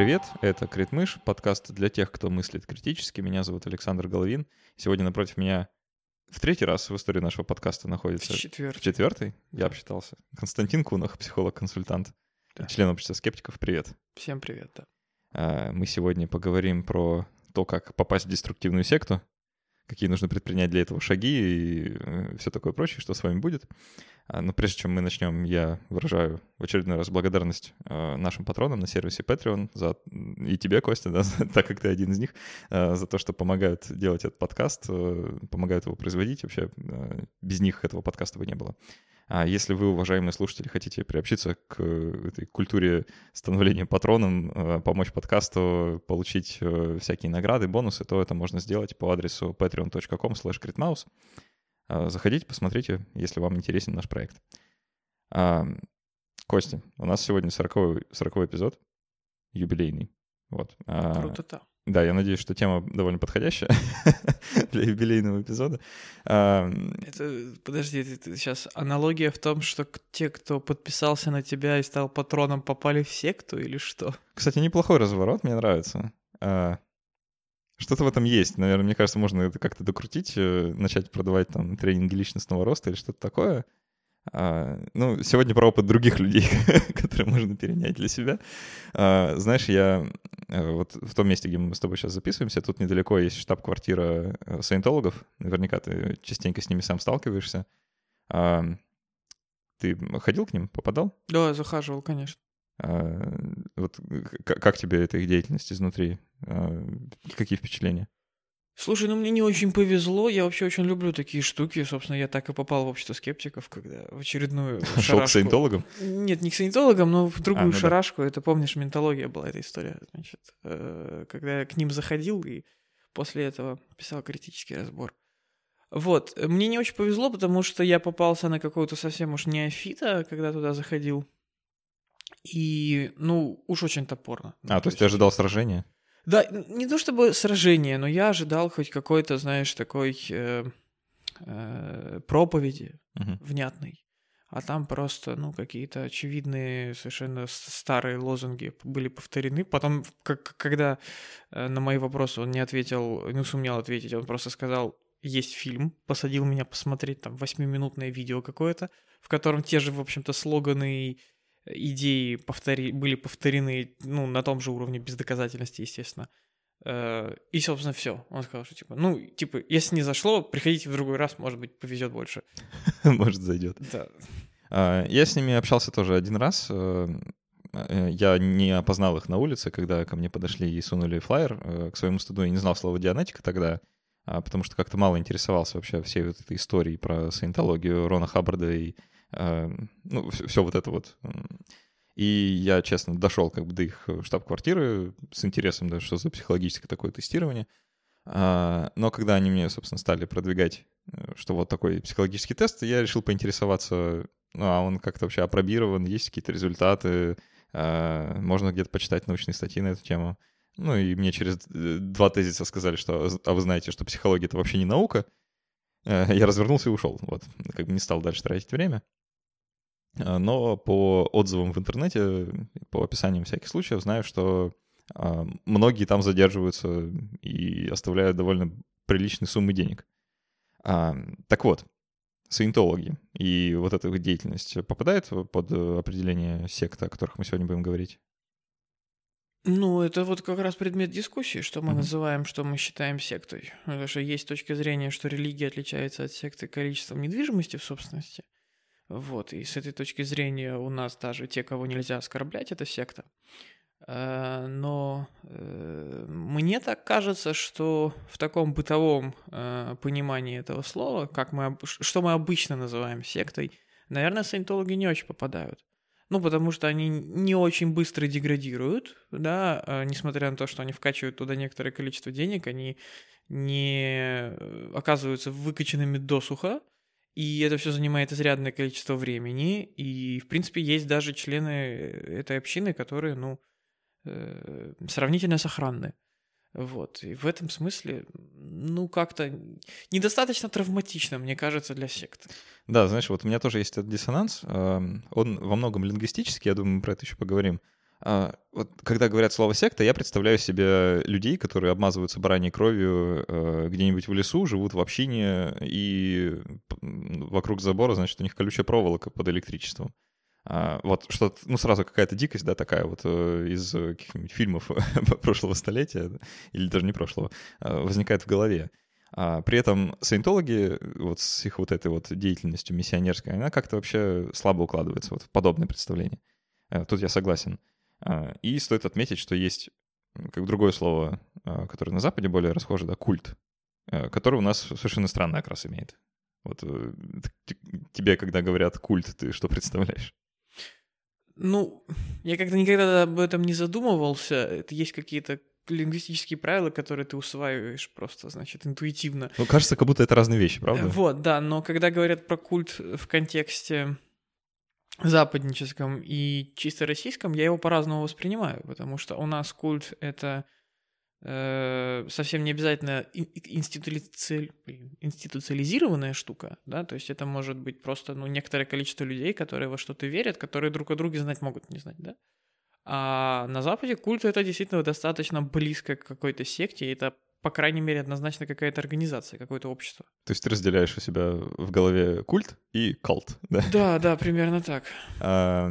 привет! Это Критмыш, подкаст для тех, кто мыслит критически. Меня зовут Александр Головин. Сегодня напротив меня в третий раз в истории нашего подкаста находится... В четвертый. В четвертый? Я обсчитался. Константин Кунах, психолог-консультант, Да. член общества скептиков. Привет. Всем привет, да. А, Мы сегодня поговорим про то, как попасть в деструктивную секту, какие нужно предпринять для этого шаги и все такое прочее, что с вами будет. А, Но прежде чем мы начнем, я выражаю в очередной раз благодарность а, нашим патронам на сервисе Patreon за и тебе, Костя, да, так как ты один из них, а, за то, что помогают делать этот подкаст, а, помогают его производить. Вообще а, без них этого подкаста бы не было. А если вы, уважаемые слушатели, хотите приобщиться к э, этой культуре становления патроном, э, помочь подкасту, получить э, всякие награды, бонусы, то это можно сделать по адресу patreon.com slash Заходите, посмотрите, если вам интересен наш проект. А, Костя, у нас сегодня 40 40 эпизод, юбилейный. Вот. А, Круто-то. Да, я надеюсь, что тема довольно подходящая для юбилейного эпизода. А, Это, подожди, это сейчас аналогия в том, что те, кто подписался на тебя и стал патроном, попали в секту или что? Кстати, неплохой разворот, мне нравится. Что-то в этом есть. Наверное, мне кажется, можно это как-то докрутить, э, начать продавать там тренинги личностного роста или что-то такое. А, Ну, сегодня про опыт других людей, которые можно перенять для себя. А, Знаешь, я э, вот в том месте, где мы с тобой сейчас записываемся, тут недалеко есть штаб-квартира э, саентологов. Наверняка ты частенько с ними сам сталкиваешься. А, Ты ходил к ним, попадал? Да, захаживал, конечно. А, Вот как тебе эта их деятельность изнутри? А, Какие впечатления? Слушай, ну мне не очень повезло, я вообще очень люблю такие штуки, собственно, я так и попал в общество скептиков, когда в очередную Шел к шарашку- саентологам? Нет, не к саентологам, но в другую ну да. шарашку. Это, помнишь, ментология была эта история, значит, э, когда я к ним заходил и после этого писал критический разбор. Вот, э, мне не очень повезло, потому что я попался на какого-то совсем уж неофита, когда туда заходил. И, ну, уж очень топорно. Ну, А, то есть ты ожидал сражения? Да, не то чтобы сражение, но я ожидал хоть какой-то, знаешь, такой э, э, проповеди Мгм. внятной. А там просто, ну, какие-то очевидные, совершенно старые лозунги были повторены. Потом, как, когда э, на мои вопросы он не ответил, не сумел ответить, он просто сказал, есть фильм, посадил меня посмотреть там восьмиминутное видео какое-то, в котором те же, в общем-то, слоганы и идеи повтори... были повторены, ну, на том же уровне без доказательности, естественно. Э, И, собственно, все. Он сказал, что типа, ну, типа, если не зашло, приходите в другой раз, может быть, повезет больше. Может, зайдет. Да. А, Я с ними общался тоже один раз. э, э, Я не опознал их на улице, когда ко мне подошли и сунули флаер. Э, К своему стыду я не знал слова «дианетика» тогда, а, потому что как-то мало интересовался вообще всей вот этой историей про саентологию Рона Хаббарда и ну, все вот это вот. И я, честно, дошел как бы до их штаб-квартиры с интересом, да, что за психологическое такое тестирование. А, Но когда они мне, собственно, стали продвигать, э, что вот такой психологический тест, я решил поинтересоваться, ну, а он как-то вообще опробирован, есть какие-то результаты, а, можно где-то почитать научные статьи на эту тему. Ну, и мне через э, два тезиса сказали, что, а вы знаете, что психология — это вообще не наука. Э, Я развернулся и ушел, вот, как бы не стал дальше тратить время. А, Но по отзывам в интернете, по описаниям всяких случаев, знаю, что а, многие там задерживаются и оставляют довольно приличные суммы денег. А, так вот, саентологи и вот эта их деятельность попадает под э, определение секты, о которых мы сегодня будем говорить? Ну, это вот как раз предмет дискуссии, что мы Мгм. называем, что мы считаем сектой. Потому что есть точка зрения, что религия отличается от секты количеством недвижимости в собственности. Вот, и с этой точки зрения у нас даже те, кого нельзя оскорблять, это секта. Э, Но э, мне так кажется, что в таком бытовом э, понимании этого слова, как мы, что мы обычно называем сектой, наверное, саентологи не очень попадают. Ну, потому что они не очень быстро деградируют, да, а, несмотря на то, что они вкачивают туда некоторое количество денег, они не оказываются выкачанными досуха, и это все занимает изрядное количество времени, и, в принципе, есть даже члены э, этой общины, которые, ну, э, сравнительно сохранны. Вот. И в этом смысле, ну, как-то недостаточно травматично, мне кажется, для секты. Да, знаешь, вот у меня тоже есть этот диссонанс. эм, Он во многом лингвистический, я думаю, мы про это еще поговорим. А, вот когда говорят слово секта, я представляю себе людей, которые обмазываются бараньей кровью э, где-нибудь в лесу, живут в общине, и вокруг забора, значит, у них колючая проволока под электричеством. А, вот что ну, сразу какая-то дикость, да, такая вот э, из каких-нибудь фильмов прошлого столетия, или даже не прошлого, э, возникает в голове. А при этом саентологи вот с их вот этой вот деятельностью миссионерской, она как-то вообще слабо укладывается вот в подобное представление. Э, тут я согласен. А, и стоит отметить, что есть как другое слово, а, которое на Западе более расхоже, да, культ, э, который у нас совершенно странный окрас имеет. Вот э, тебе, когда говорят культ, ты что представляешь? Ну, я как-то никогда об этом не задумывался. Это есть какие-то лингвистические правила, которые ты усваиваешь просто, значит, интуитивно. Ну, кажется, как будто это разные вещи, правда? Вот, да, но когда говорят про культ в контексте западническом и чисто российском, я его по-разному воспринимаю, потому что у нас культ — это э, совсем не обязательно институци... институциализированная штука, да, то есть это может быть просто, ну, некоторое количество людей, которые во что-то верят, которые друг о друге знать могут не знать, да. А на Западе культ — это действительно достаточно близко к какой-то секте, и это по крайней мере, однозначно какая-то организация, какое-то общество. То есть ты разделяешь у себя в голове культ и калт, да? Да, да, примерно так. А,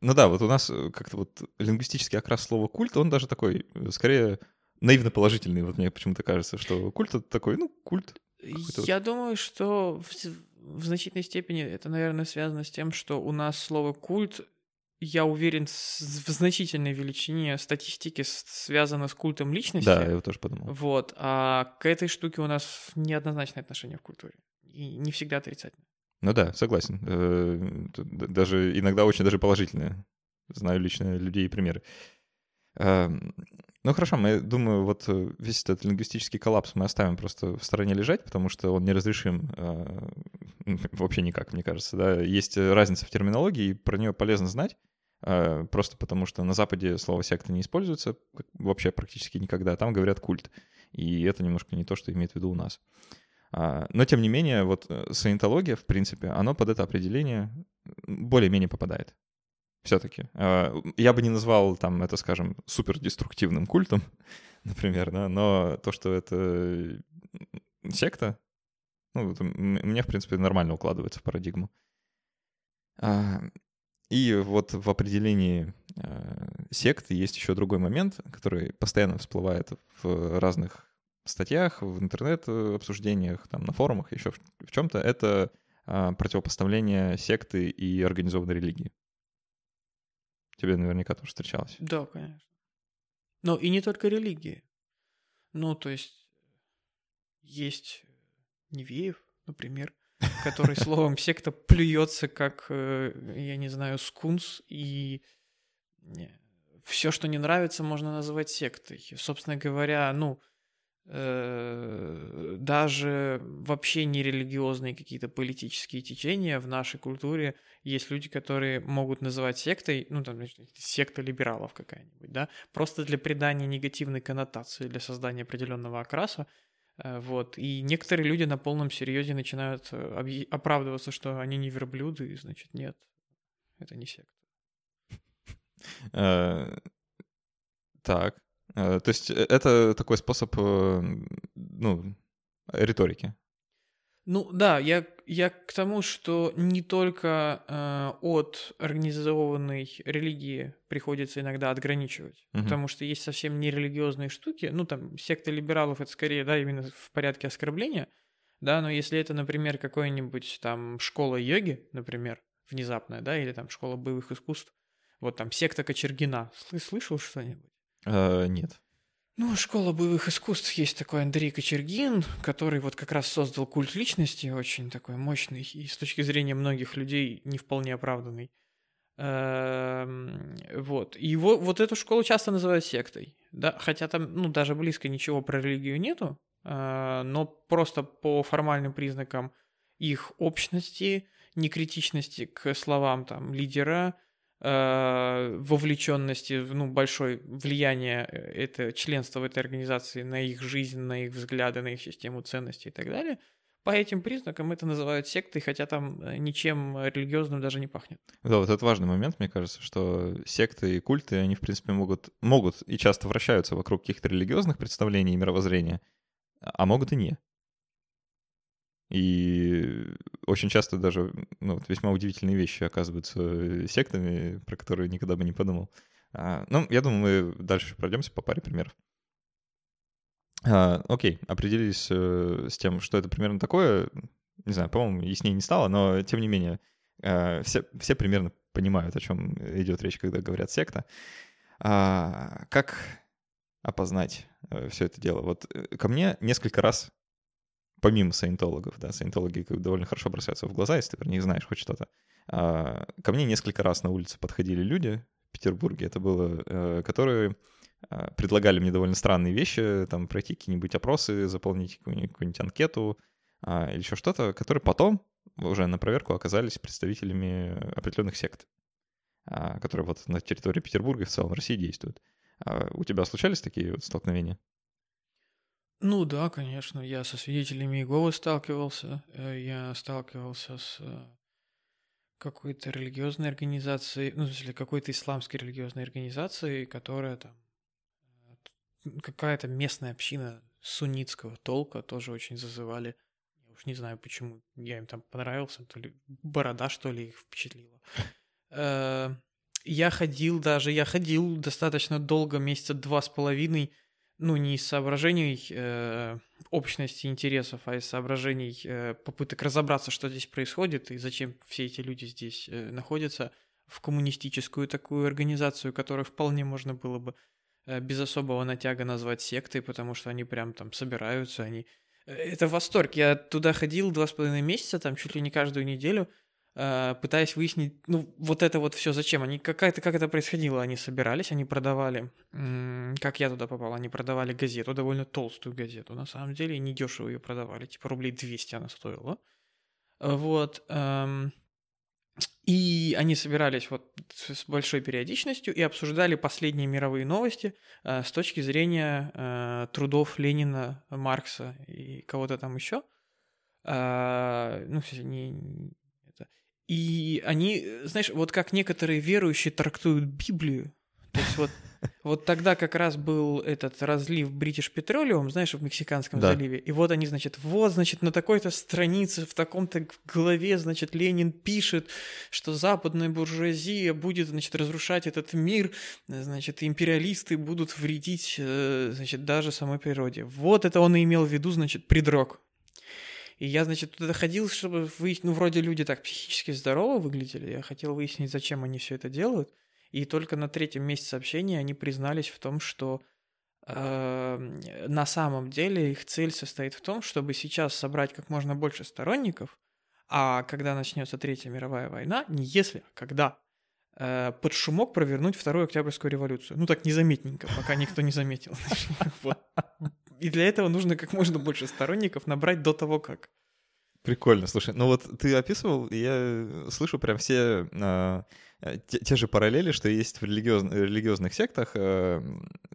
ну да, вот у нас как-то вот лингвистический окрас слова культ, он даже такой, скорее, наивно положительный. Вот мне почему-то кажется, что культ — это такой, ну, культ. Я думаю, что в, в значительной степени это, наверное, связано с тем, что у нас слово культ я уверен, в значительной величине статистики связано с культом личности. Да, я его тоже подумал. Вот. А к этой штуке у нас неоднозначное отношение в культуре. И не всегда отрицательное. Ну да, согласен. Э, даже иногда очень даже положительное. Знаю лично людей и примеры. Ну хорошо, мы, думаю, вот э, весь этот лингвистический коллапс мы оставим просто в стороне лежать, потому что он неразрешим э, вообще никак, мне кажется. Да? Есть разница в терминологии, и про нее полезно знать, э, просто потому что на Западе слово «секта» не используется вообще практически никогда, там говорят «культ», и это немножко не то, что имеет в виду у нас. А, но, тем не менее, вот саентология, в принципе, оно под это определение более-менее попадает все-таки. А, я бы не назвал там это, скажем, супердеструктивным культом, например, да, но то, что это секта, ну, это, мне, в принципе, нормально укладывается в парадигму. А, и вот в определении а, секты есть еще другой момент, который постоянно всплывает в разных статьях, в интернет-обсуждениях, там, на форумах, еще в, в чем-то. Это противопоставление секты и организованной религии. Тебе наверняка тоже встречалось. Да, конечно. Но и не только религии. Ну, то есть есть Невеев, например, который словом секта плюется как, э, я не знаю, скунс, и все, что не нравится, можно называть сектой. Собственно говоря, ну, Э, даже вообще нерелигиозные какие-то политические течения в нашей культуре есть люди, которые могут называть сектой, ну там секта либералов какая-нибудь, да, просто для придания негативной коннотации, для создания определенного окраса, э, вот. И некоторые люди на полном серьезе начинают э, оправдываться, что они не верблюды, и значит нет, это не секта. Так. Э, то есть э, это такой способ, э, ну, риторики. Ну да, я, я к тому, что не только э, от организованной религии приходится иногда отграничивать, угу. потому что есть совсем нерелигиозные штуки, ну там секта либералов это скорее, да, именно в порядке оскорбления, да, но если это, например, какой-нибудь там школа йоги, например, внезапная, да, или там школа боевых искусств, вот там секта Кочергина, слышал что-нибудь? Э, нет. Ну, школа боевых искусств есть такой Андрей Кочергин, который вот как раз создал культ личности, очень такой мощный и с точки зрения многих людей не вполне оправданный. Эм, вот. И его, вот эту школу часто называют сектой, да, хотя там, ну, даже близко ничего про религию нету, э, но просто по формальным признакам их общности, некритичности к словам там лидера, вовлеченности, ну, большое влияние э, это членство в этой организации на их жизнь, на их взгляды, на их систему ценностей и так далее, по этим признакам это называют сектой, хотя там э, ничем религиозным даже не пахнет. Да, вот это важный момент, мне кажется, что секты и культы, они, в принципе, могут, могут и часто вращаются вокруг каких-то религиозных представлений и мировоззрения, а могут и не. И очень часто даже ну, вот весьма удивительные вещи оказываются сектами, про которые никогда бы не подумал. А, ну, я думаю, мы дальше пройдемся по паре примеров. А, окей, определились э, с тем, что это примерно такое. Не знаю, по-моему, яснее не стало, но тем не менее, э, все, все примерно понимают, о чем идет речь, когда говорят секта. А, как опознать э, все это дело? Вот ко мне несколько раз, помимо саентологов, да, саентологи довольно хорошо бросаются в глаза, если ты про них знаешь хоть что-то, а, ко мне несколько раз на улице подходили люди в Петербурге, это было, которые а, предлагали мне довольно странные вещи, там пройти какие-нибудь опросы, заполнить какую-нибудь, анкету а, или еще что-то, которые потом уже на проверку оказались представителями определенных сект, а, которые вот на территории Петербурга и в целом России действуют. У тебя случались такие вот столкновения? Ну да, конечно. Я со свидетелями Иеговы сталкивался. Э, я сталкивался с э, какой-то религиозной организацией, ну, в смысле, какой-то исламской религиозной организацией, которая там какая-то местная община суннитского толка тоже очень зазывали. Я уж не знаю почему. Я им там понравился, то ли борода, что ли, их впечатлила. Э, я ходил даже, я ходил достаточно долго, месяца два с половиной, ну, не из соображений э, общности интересов, а из соображений э, попыток разобраться, что здесь происходит и зачем все эти люди здесь э, находятся, в коммунистическую такую организацию, которую вполне можно было бы Э, без особого натяга назвать сектой, потому что они прям там собираются, они... Э, это восторг. Я туда ходил два с половиной месяца, там чуть ли не каждую неделю, пытаясь выяснить, ну, вот это вот все зачем. Они какая-то, как это происходило? Они собирались, они продавали, как я туда попал, они продавали газету, довольно толстую газету, на самом деле, и недешево ее продавали, типа рублей 200 она стоила. Вот. Эм, и они собирались вот с большой периодичностью и обсуждали последние мировые новости э, с точки зрения э, трудов Ленина, Маркса и кого-то там еще. Э, ну, не. И они, знаешь, вот как некоторые верующие трактуют Библию, то есть вот вот тогда как раз был этот разлив British Petroleum, знаешь, в Мексиканском да. заливе. И вот они, значит, вот, значит, на такой-то странице, в таком-то главе, значит, Ленин пишет, что западная буржуазия будет, значит, разрушать этот мир, значит, империалисты будут вредить, э, значит, даже самой природе. Вот это он и имел в виду, значит, предрок. И я, значит, туда ходил, чтобы выяснить, ну, вроде люди так психически здорово выглядели, я хотел выяснить, зачем они все это делают. И только на третьем месяце общения они признались в том, что э, на самом деле их цель состоит в том, чтобы сейчас собрать как можно больше сторонников, а когда начнется Третья мировая война, не если, а когда, э, под шумок провернуть Вторую Октябрьскую революцию. Ну так незаметненько, пока никто не заметил. И для этого нужно как можно больше сторонников набрать до того, как. Прикольно, слушай. Ну вот ты описывал, я слышу прям все э, те, те же параллели, что есть в религиоз, религиозных сектах. Э,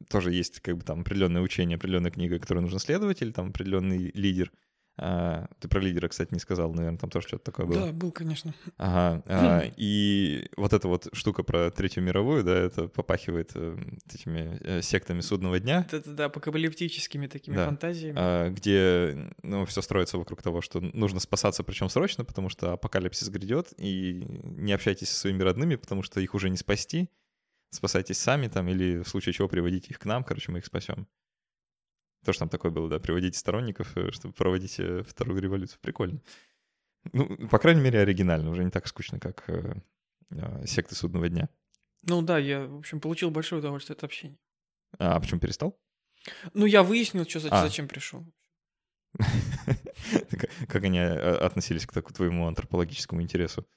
тоже есть как бы там определенное учение, определенная книга, которой нужно следовать, или там определенный лидер. А, ты про лидера, кстати, не сказал, наверное, там тоже что-то такое было. Да, был, конечно. Ага. А, и вот эта вот штука про Третью мировую, да, это попахивает э, этими э, сектами судного дня. Да-да-да, апокалиптическими такими да. фантазиями. А, где, ну, все строится вокруг того, что нужно спасаться, причем срочно, потому что апокалипсис грядет, и не общайтесь со своими родными, потому что их уже не спасти. Спасайтесь сами там, или в случае чего приводите их к нам, короче, мы их спасем. То, что там такое было, да, приводите сторонников, э, чтобы проводить э, вторую революцию. Прикольно. Ну, по крайней мере, оригинально, уже не так скучно, как э, э, секты судного дня. Ну да, я, в общем, получил большое удовольствие от общения. А почему перестал? Ну, я выяснил, что, а. зачем пришел. Как они относились к твоему антропологическому интересу?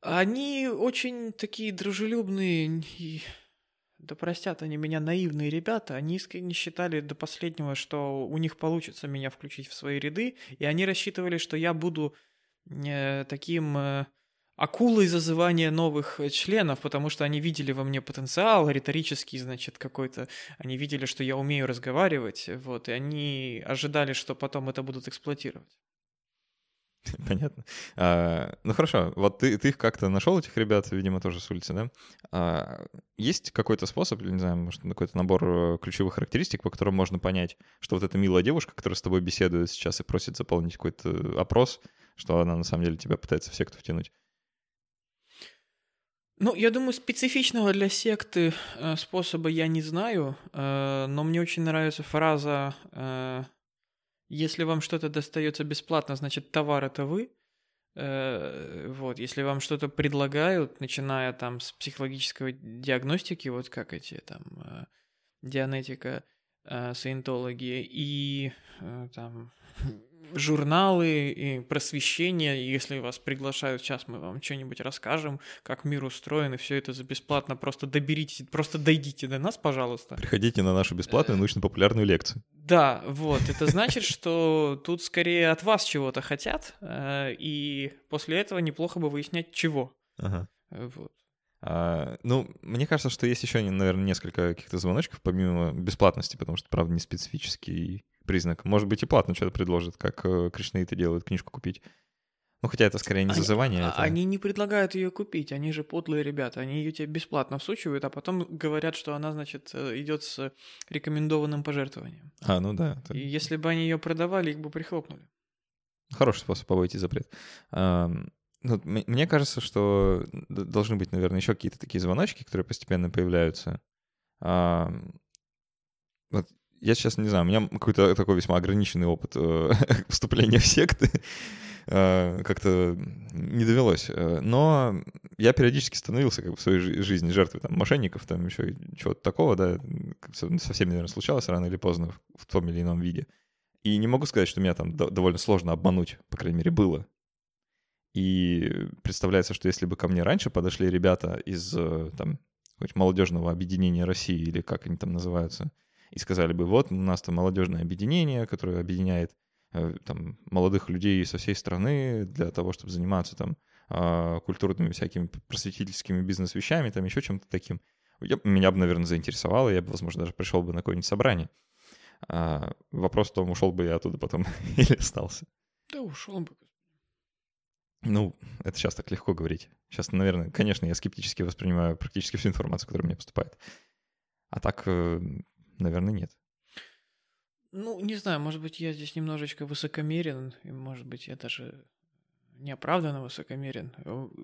Они очень такие дружелюбные и да простят они меня, наивные ребята, они искренне считали до последнего, что у них получится меня включить в свои ряды, и они рассчитывали, что я буду э, таким э, акулой зазывания новых членов, потому что они видели во мне потенциал риторический, значит, какой-то, они видели, что я умею разговаривать, вот, и они ожидали, что потом это будут эксплуатировать. Понятно. А, ну хорошо, вот ты, ты их как-то нашел, этих ребят, видимо, тоже с улицы, да? А, есть какой-то способ, или, не знаю, может, какой-то набор э, ключевых характеристик, по которым можно понять, что вот эта милая девушка, которая с тобой беседует сейчас и просит заполнить какой-то опрос, что она на самом деле тебя пытается в секту втянуть? Ну, я думаю, специфичного для секты э, способа я не знаю, э, но мне очень нравится фраза э, «Если вам что-то достается бесплатно, значит, товар это вы». Э, вот, если вам что-то предлагают, начиная там с психологической диагностики, вот как эти там э, дианетика, э, саентологи и там журналы и просвещение. Если вас приглашают, сейчас мы вам что-нибудь расскажем, как мир устроен, и все это за бесплатно. Просто доберитесь, просто дойдите до нас, пожалуйста. Приходите на нашу бесплатную э, научно-популярную лекцию. Да, вот. Это значит, что тут скорее от вас чего-то хотят, э, и после этого неплохо бы выяснять, чего. Ага. Вот. А, ну, мне кажется, что есть еще, наверное, несколько каких-то звоночков, помимо бесплатности, потому что, правда, не специфический признак. Может быть, и платно что-то предложит, как э, кришнаиты делают, книжку купить. Ну, хотя это скорее не они, зазывание. А, это... Они не предлагают ее купить, они же подлые ребята. Они ее тебе бесплатно всучивают, а потом говорят, что она, значит, э, идет с рекомендованным пожертвованием. А, ну да. Это... И если бы они ее продавали, их бы прихлопнули. Хороший способ обойти запрет. Ну, мне кажется, что должны быть, наверное, еще какие-то такие звоночки, которые постепенно появляются. Вот я сейчас не знаю, у меня какой-то такой весьма ограниченный опыт э, вступления в секты. Э, как-то не довелось. Э, но я периодически становился как бы в своей жизни жертвой там, мошенников, там еще чего-то такого, да, со всеми, наверное, случалось рано или поздно в том или ином виде. И не могу сказать, что меня там довольно сложно обмануть, по крайней мере, было. И представляется, что если бы ко мне раньше подошли ребята из там, молодежного объединения России, или как они там называются, и сказали бы, вот у нас там молодежное объединение, которое объединяет э, там, молодых людей со всей страны для того, чтобы заниматься там а, культурными всякими просветительскими бизнес-вещами, там еще чем-то таким. Я, меня бы, наверное, заинтересовало, я бы, возможно, даже пришел бы на какое-нибудь собрание. А, вопрос в том, ушел бы я оттуда потом или остался. Да ушел бы. Ну, это сейчас так легко говорить. Сейчас, наверное, конечно, я скептически воспринимаю практически всю информацию, которая мне поступает. А так, э, Наверное, нет. Ну, не знаю, может быть, я здесь немножечко высокомерен, и, может быть, я даже неоправданно высокомерен.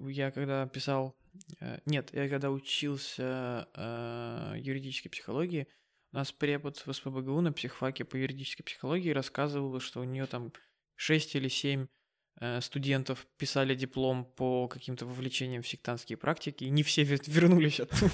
Я когда писал... Э, нет, я когда учился э, юридической психологии, у нас препод в СПБГУ на психфаке по юридической психологии рассказывал, что у нее там 6 или 7 э, студентов писали диплом по каким-то вовлечениям в сектантские практики, и не все вернулись оттуда.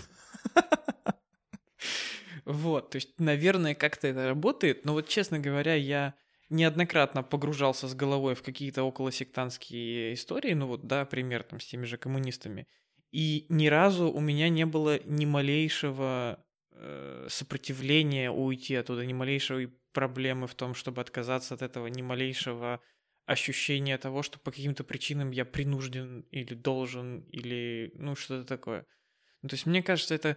Вот, то есть, наверное, как-то это работает, но вот, честно говоря, я неоднократно погружался с головой в какие-то околосектантские истории, ну вот, да, пример там с теми же коммунистами, и ни разу у меня не было ни малейшего э, сопротивления уйти оттуда, ни малейшей проблемы в том, чтобы отказаться от этого, ни малейшего ощущения того, что по каким-то причинам я принужден или должен, или, ну, что-то такое. Ну, то есть, мне кажется, это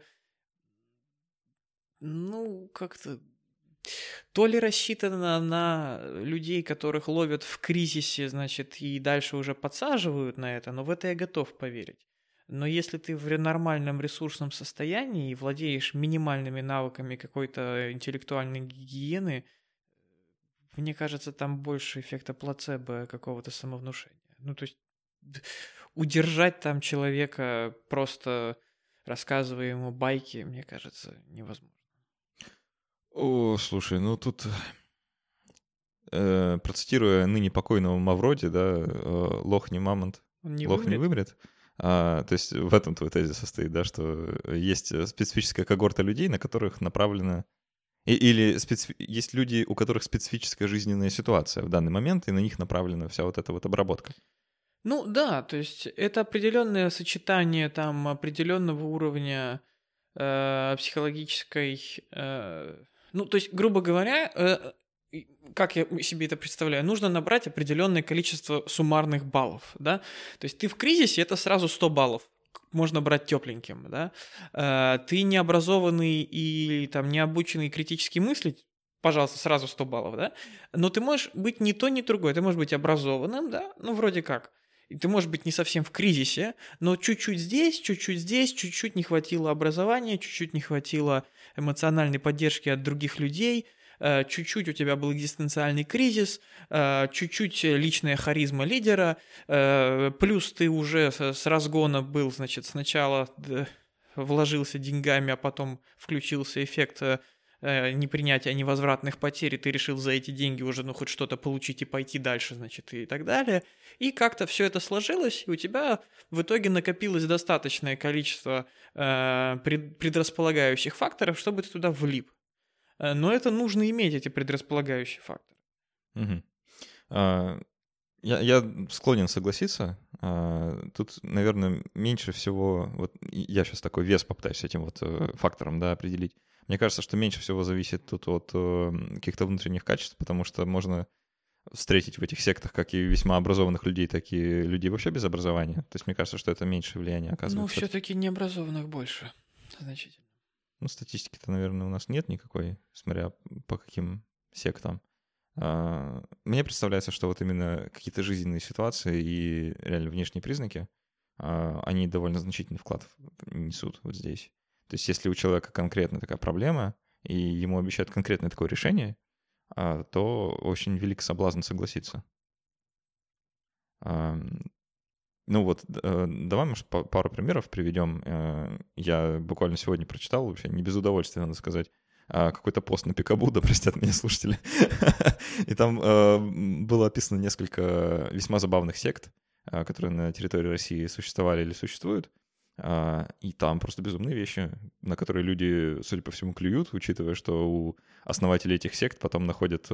ну, как-то то ли рассчитано на людей, которых ловят в кризисе, значит, и дальше уже подсаживают на это, но в это я готов поверить. Но если ты в нормальном ресурсном состоянии и владеешь минимальными навыками какой-то интеллектуальной гигиены, мне кажется, там больше эффекта плацебо какого-то самовнушения. Ну, то есть удержать там человека, просто рассказывая ему байки, мне кажется, невозможно. О, слушай, ну тут, э, процитируя ныне покойного Мавроди, да, э, лох не мамонт, не лох вымрет. не вымрет. А, то есть в этом твой тезис состоит, да, что есть специфическая когорта людей, на которых направлена и, или специ... есть люди, у которых специфическая жизненная ситуация в данный момент, и на них направлена вся вот эта вот обработка. Ну да, то есть это определенное сочетание там определенного уровня э, психологической э, ну, то есть, грубо говоря, э, как я себе это представляю, нужно набрать определенное количество суммарных баллов, да, то есть ты в кризисе, это сразу 100 баллов, можно брать тепленьким, да, э, ты необразованный и там необученный критически мыслить, пожалуйста, сразу 100 баллов, да? Но ты можешь быть ни то, ни другое. Ты можешь быть образованным, да? Ну, вроде как. И ты можешь быть не совсем в кризисе, но чуть-чуть здесь, чуть-чуть здесь, чуть-чуть не хватило образования, чуть-чуть не хватило эмоциональной поддержки от других людей, чуть-чуть у тебя был экзистенциальный кризис, э, чуть-чуть личная харизма лидера, э, плюс ты уже с разгона был, значит, сначала вложился деньгами, а потом включился эффект э, непринятия невозвратных потерь, и ты решил за эти деньги уже, ну, хоть что-то получить и пойти дальше, значит, и так далее. И как-то все это сложилось, и у тебя в итоге накопилось достаточное количество э, пред, предрасполагающих факторов, чтобы ты туда влип. Э, но это нужно иметь, эти предрасполагающие факторы. Угу. А, я, я склонен согласиться. А, тут, наверное, меньше всего... Вот я сейчас такой вес попытаюсь этим вот э, фактором да, определить. Мне кажется, что меньше всего зависит тут от э, каких-то внутренних качеств, потому что можно встретить в этих сектах как и весьма образованных людей, так и людей вообще без образования. То есть мне кажется, что это меньше влияние оказывает. Ну, все-таки необразованных больше, значительно. Ну, статистики-то, наверное, у нас нет никакой, смотря по каким сектам. А, мне представляется, что вот именно какие-то жизненные ситуации и реально внешние признаки, а, они довольно значительный вклад несут вот здесь. То есть если у человека конкретно такая проблема, и ему обещают конкретное такое решение, а, то очень велик соблазн согласиться. Ну вот, э, давай, может, пару примеров приведем. Э, я буквально сегодня прочитал, вообще не без удовольствия, надо сказать, какой-то пост на Пикабуда, простят меня слушатели. И там э, было описано несколько весьма забавных сект, которые на территории России существовали или существуют. А, и там просто безумные вещи, на которые люди, судя по всему, клюют, учитывая, что у основателей этих сект потом находят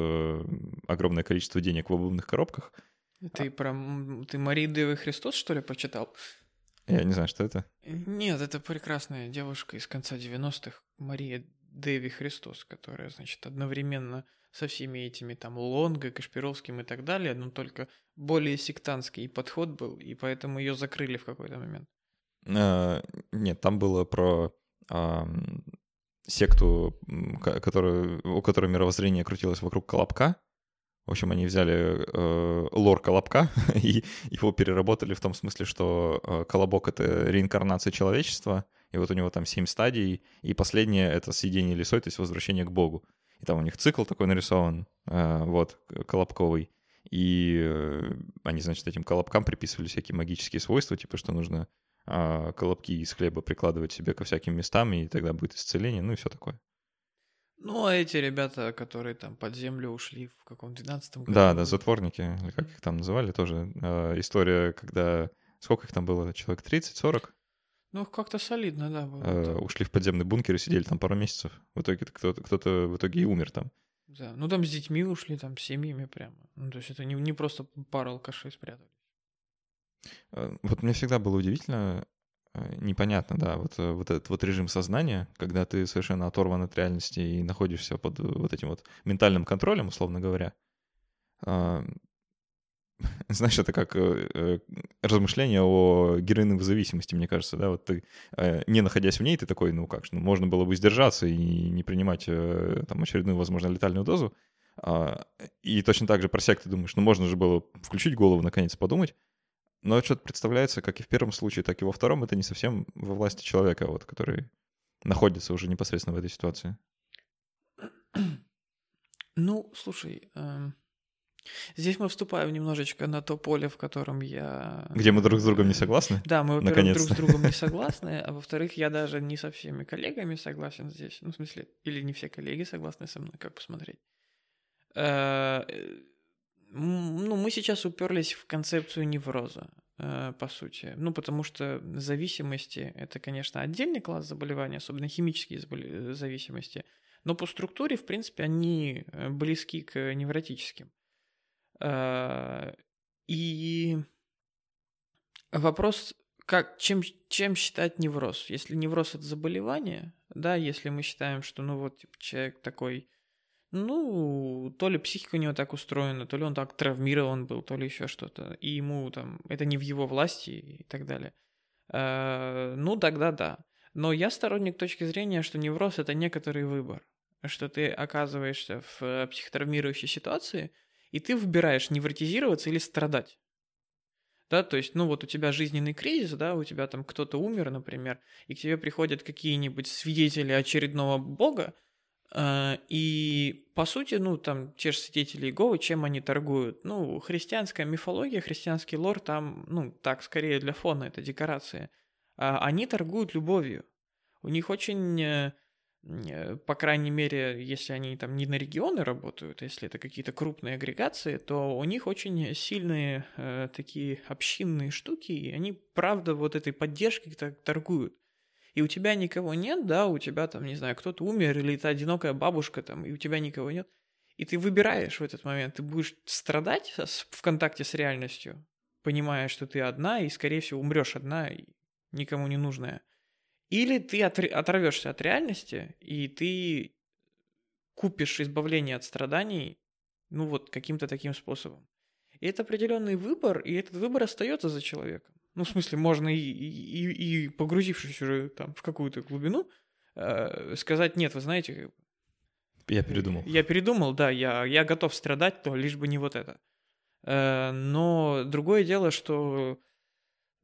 огромное количество денег в обувных коробках. Ты про... Ты Марии Девы Христос, что ли, почитал? Я не знаю, что это. Нет, это прекрасная девушка из конца 90-х, Мария Дэви Христос, которая, значит, одновременно со всеми этими там Лонго, Кашпировским и так далее, но только более сектантский подход был, и поэтому ее закрыли в какой-то момент. Э, нет, там было про э, секту, которую, у которой мировоззрение крутилось вокруг Колобка. В общем, они взяли э, лор Колобка и его переработали в том смысле, что э, Колобок — это реинкарнация человечества, и вот у него там семь стадий, и последнее — это съедение лесой, то есть возвращение к Богу. И там у них цикл такой нарисован, э, вот, колобковый. И э, они, значит, этим колобкам приписывали всякие магические свойства, типа, что нужно а, колобки из хлеба прикладывать себе ко всяким местам, и тогда будет исцеление, ну и все такое. Ну, а эти ребята, которые там под землю ушли в каком 12-м году. Да, да, затворники, или как их там называли, тоже э, история, когда... Сколько их там было? Человек 30-40? Ну, как-то солидно, да. Было. Э, ушли в подземный бункер и сидели там пару месяцев. В итоге кто-то, кто-то в итоге и умер там. Да, ну там с детьми ушли, там с семьями прямо. Ну, то есть это не, не просто пара алкашей спрятали. Э, вот мне всегда было удивительно, непонятно, да, вот, э, вот этот вот режим сознания, когда ты совершенно оторван от реальности и находишься под вот этим вот ментальным контролем, условно говоря. А, знаешь, это как размышление о героиновой зависимости, мне кажется, да, вот ты, не находясь в ней, ты такой, ну как ну можно было бы сдержаться и не принимать там очередную, возможно, летальную дозу, а, и точно так же про секты думаешь, ну можно же было включить голову, наконец, подумать, но что-то представляется, как и в первом случае, так и во втором, это не совсем во власти человека, вот, который находится уже непосредственно в этой ситуации. Ну, слушай, э, здесь мы вступаем немножечко на то поле, в котором я... Где мы друг с другом не согласны? Да, мы, во-первых, друг с другом не согласны, а во-вторых, я даже не со всеми коллегами согласен здесь. Ну, в смысле, или не все коллеги согласны со мной, как посмотреть. Э, ну, мы сейчас уперлись в концепцию невроза, э, по сути. Ну, потому что зависимости — это, конечно, отдельный класс заболеваний, особенно химические э, зависимости. Но по структуре, в принципе, они э, близки к невротическим. И вопрос, как, чем, чем считать невроз? Если невроз — это заболевание, да, если мы считаем, что, ну, вот, типа, человек такой ну, то ли психика у него так устроена, то ли он так травмирован был, то ли еще что-то. И ему там, это не в его власти и так далее. Э, ну, тогда да. Но я сторонник точки зрения, что невроз — это некоторый выбор. что ты оказываешься в э, психотравмирующей ситуации, и ты выбираешь невротизироваться или страдать. Да, то есть, ну вот у тебя жизненный кризис, да, у тебя там кто-то умер, например, и к тебе приходят какие-нибудь свидетели очередного бога, и по сути, ну там те же свидетели Иеговы, чем они торгуют? Ну, христианская мифология, христианский лор там, ну так, скорее для фона, это декорации. А они торгуют любовью. У них очень э, Э, по крайней мере, если они там не на регионы работают, если это какие-то крупные агрегации, то у них очень сильные э, такие общинные штуки, и они, правда, вот этой поддержкой торгуют. И у тебя никого нет, да, у тебя там, не знаю, кто-то умер, или это одинокая бабушка там, и у тебя никого нет. И ты выбираешь в этот момент, ты будешь страдать в контакте с реальностью, понимая, что ты одна, и, скорее всего, умрешь одна, и никому не нужная. Или ты оторвешься от реальности, и ты купишь избавление от страданий, ну вот каким-то таким способом. И это определенный выбор, и этот выбор остается за человеком. Ну, в смысле, можно и, и, и погрузившись уже там в какую-то глубину, э, сказать, нет, вы знаете... Я передумал. Я передумал, да, я, я готов страдать, то лишь бы не вот это. Э, но другое дело, что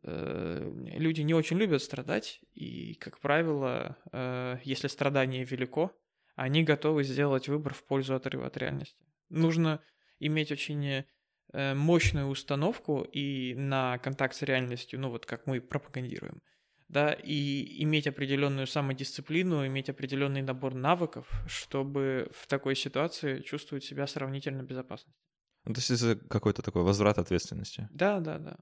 Э, люди не очень любят страдать, и, как правило, э, если страдание велико, они готовы сделать выбор в пользу отрыва от реальности. Нужно иметь очень мощную установку и на контакт с реальностью, ну вот как мы пропагандируем, да, и иметь определенную самодисциплину, иметь определенный набор навыков, чтобы в такой ситуации чувствовать себя сравнительно безопасно. Ну, то есть это какой-то такой возврат ответственности. Да, да, да.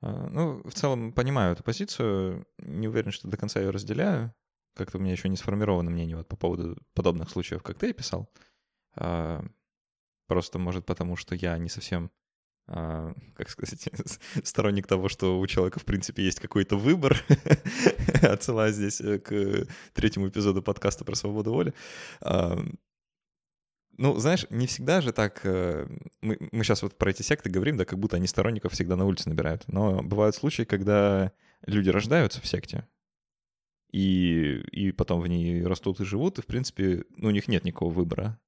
А, ну, в целом понимаю эту позицию, не уверен, что до конца ее разделяю. Как-то у меня еще не сформировано мнение вот по поводу подобных случаев, как ты писал. А, просто, может, потому что я не совсем, как сказать, сторонник того, что у человека, в принципе, есть какой-то выбор. Отсылаю здесь э, к третьему эпизоду подкаста про свободу воли. Ну, знаешь, не всегда же так... Э, мы, мы сейчас вот про эти секты говорим, да, как будто они сторонников всегда на улице набирают. Но бывают случаи, когда люди рождаются в секте, и, и потом в ней растут и живут, и, в принципе, ну, у них нет никакого выбора.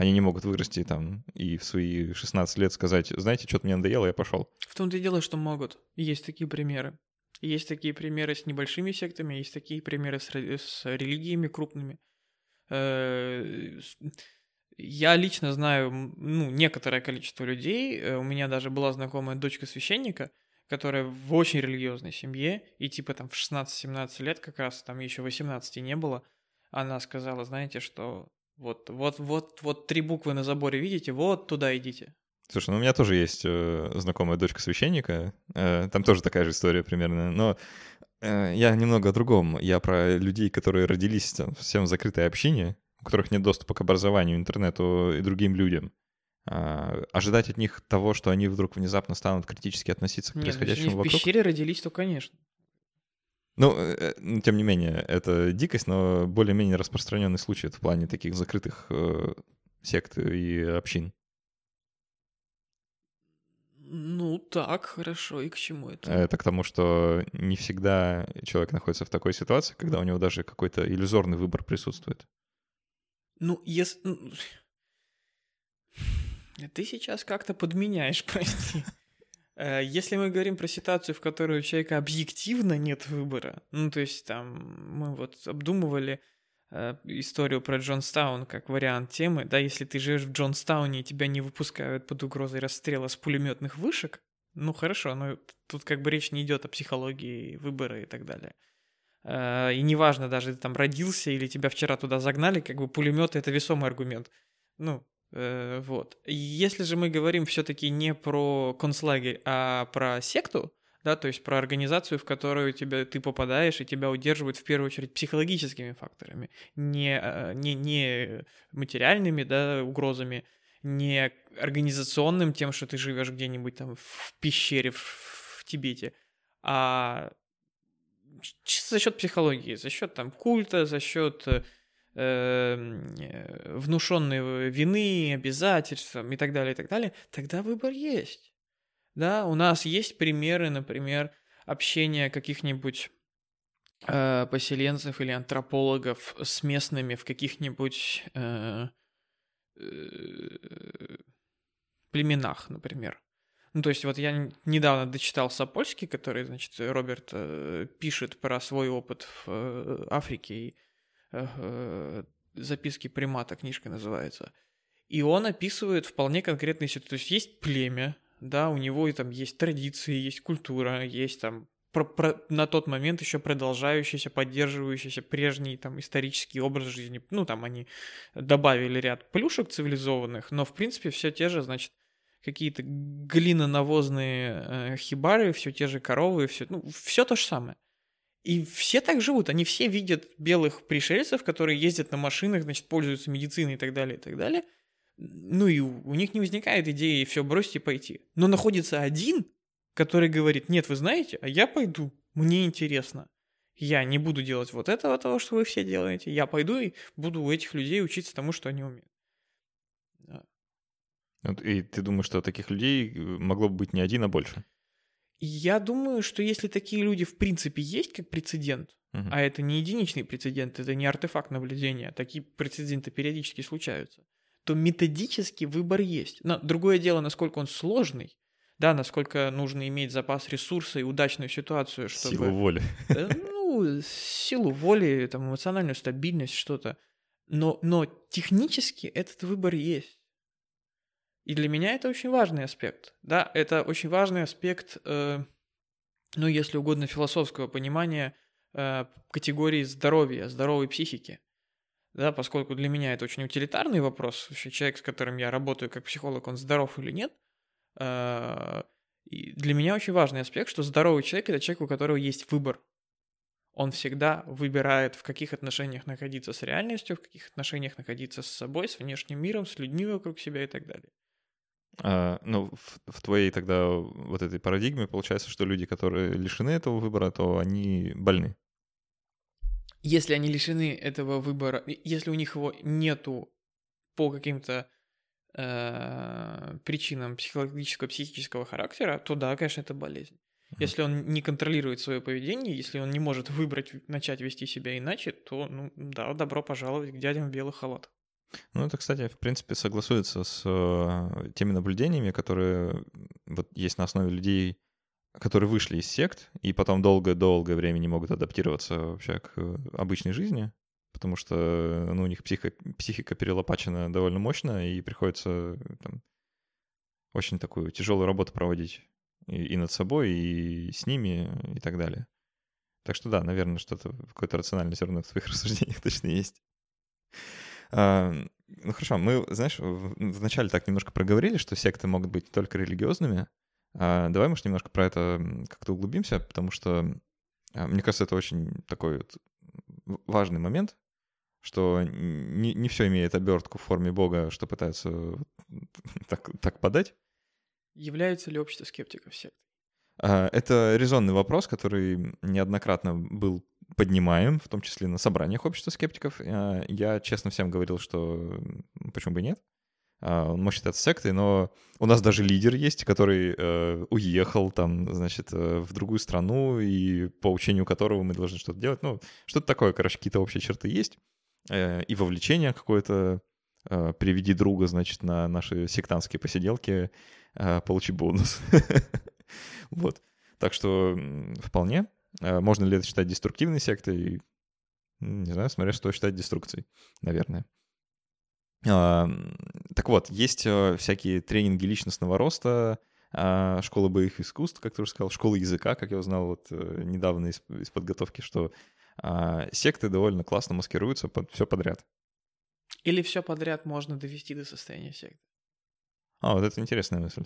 Они не могут вырасти там и в свои 16 лет сказать, знаете, что-то мне надоело, я пошел. В том-то и дело, что могут. Есть такие примеры. Есть такие примеры с небольшими сектами, есть такие примеры с, с религиями крупными. Э, я лично знаю, ну, некоторое количество людей. Э, у меня даже была знакомая дочка священника, которая в очень религиозной семье, и типа там в 16-17 лет, как раз там еще 18 не было, она сказала, знаете, что вот, вот, вот, вот три буквы на заборе видите, вот туда идите. Слушай, ну у меня тоже есть э, знакомая дочка священника, э, там тоже такая же история примерно, но э, я немного о другом. Я про людей, которые родились там, всем в закрытой общине, у которых нет доступа к образованию, интернету и другим людям, а, ожидать от них того, что они вдруг внезапно станут критически относиться к происходящему если вокруг. Если в пещере родились, то конечно. Ну, э, э, тем не менее, это дикость, но более-менее распространенный случай в плане таких закрытых э, сект и общин. Ну, так, хорошо. И к чему это? Это к тому, что не всегда человек находится в такой ситуации, когда у него даже какой-то иллюзорный выбор присутствует. Ну, если... Ну, ты сейчас как-то подменяешь, прости. Э, если мы говорим про ситуацию, в которой у человека объективно нет выбора, ну, то есть там мы вот обдумывали э, историю про Джонстаун как вариант темы, да, если ты живешь в Джонстауне и тебя не выпускают под угрозой расстрела с пулеметных вышек, ну хорошо, но тут как бы речь не идет о психологии выбора и так далее. Э, и неважно, даже ты там родился или тебя вчера туда загнали, как бы пулемет это весомый аргумент. Ну, вот. Если же мы говорим все-таки не про концлагерь, а про секту, да, то есть про организацию, в которую тебя, ты попадаешь, и тебя удерживают в первую очередь психологическими факторами, не, э, не, не материальными, да, угрозами, не организационным тем, что ты живешь где-нибудь там в пещере в, в Тибете, а за счет психологии, за счет там культа, за счет э, э, внушенной вины, обязательств и так далее, и так далее, тогда выбор есть. Да, у нас есть примеры, например, общения каких-нибудь э, поселенцев или антропологов с местными в каких-нибудь э, э, племенах, например. Ну, то есть вот я недавно дочитал Сапольский, который, значит, Роберт э, пишет про свой опыт в э, Африке, и записки примата книжка называется. И он описывает вполне конкретные ситуации. То есть есть племя, да, у него и там есть традиции, есть культура, есть там про, про, на тот момент еще продолжающийся, поддерживающийся прежний там исторический образ жизни. Ну, там они добавили ряд плюшек цивилизованных, но в принципе все те же, значит, какие-то глинонавозные э, хибары, все те же коровы, все, ну, все то же самое. И все так живут, они все видят белых пришельцев, которые ездят на машинах, значит, пользуются медициной и так далее, и так далее. Ну и у, них не возникает идеи все бросить и пойти. Но находится один, который говорит, нет, вы знаете, а я пойду, мне интересно. Я не буду делать вот этого того, что вы все делаете. Я пойду и буду у этих людей учиться тому, что они умеют. И ты думаешь, что таких людей э, могло бы быть не один, а больше? Я думаю, что если такие люди в принципе есть как прецедент, угу. а это не единичный прецедент, это не артефакт наблюдения, такие прецеденты периодически случаются, то методически выбор есть. Но другое дело, насколько он сложный, да, насколько нужно иметь запас ресурса и удачную ситуацию, чтобы... Силу воли. Э, ну, силу воли, там, эмоциональную стабильность, что-то. Но, но технически этот выбор есть. И для меня это очень важный аспект. Да, это очень важный аспект, э, ну, если угодно, философского понимания э, категории здоровья, здоровой психики. Да, поскольку для меня это очень утилитарный вопрос, вообще человек, с которым я работаю как психолог, он здоров или нет. Э, и для меня очень важный аспект, что здоровый человек – это человек, у которого есть выбор. Он всегда выбирает, в каких отношениях находиться с реальностью, в каких отношениях находиться с собой, с внешним миром, с людьми вокруг себя и так далее. А, ну, в, в твоей тогда вот этой парадигме получается, что люди, которые лишены этого выбора, то они больны. Если они лишены этого выбора, если у них его нету по каким-то э, причинам психологического, психического характера, то да, конечно, это болезнь. Если он не контролирует свое поведение, если он не может выбрать, начать вести себя иначе, то, ну да, добро пожаловать к дядям в белых халатах. Ну, это, кстати, в принципе, согласуется с э, теми наблюдениями, которые вот есть на основе людей, которые вышли из сект и потом долгое-долгое время не могут адаптироваться вообще к обычной жизни, потому что ну, у них психика, психика перелопачена довольно мощно, и приходится там, очень такую тяжелую работу проводить и, и над собой, и с ними, и так далее. Так что да, наверное, что-то, какое-то рациональное зерно в твоих рассуждениях точно есть. А, ну хорошо, мы, знаешь, вначале так немножко проговорили, что секты могут быть только религиозными. А, давай, может, немножко про это как-то углубимся, потому что, а, мне кажется, это очень такой вот важный момент, что не, не все имеет обертку в форме Бога, что пытаются так, так подать. Является ли общество скептиков сектой? Это резонный вопрос, который неоднократно был поднимаем, в том числе на собраниях общества скептиков. А, я честно всем говорил, что почему бы и нет. Он может считаться сектой, но у нас даже лидер есть, который э, уехал там, значит, э, в другую страну, и по учению которого мы должны что-то делать. Ну, что-то такое, короче, какие-то общие черты есть. Э, и вовлечение какое-то. Э, приведи друга, значит, на наши сектантские посиделки, э, получи бонус. Вот. Так что вполне. Э, можно ли это считать деструктивной сектой? Не знаю, смотря что считать деструкцией, наверное. А, так вот, есть э, всякие тренинги личностного роста, а, школа боевых искусств, как ты уже сказал, школа языка, как я узнал вот э, недавно из, из подготовки, что а, секты довольно классно маскируются под все подряд. Или все подряд можно довести до состояния секты. А, вот это интересная мысль.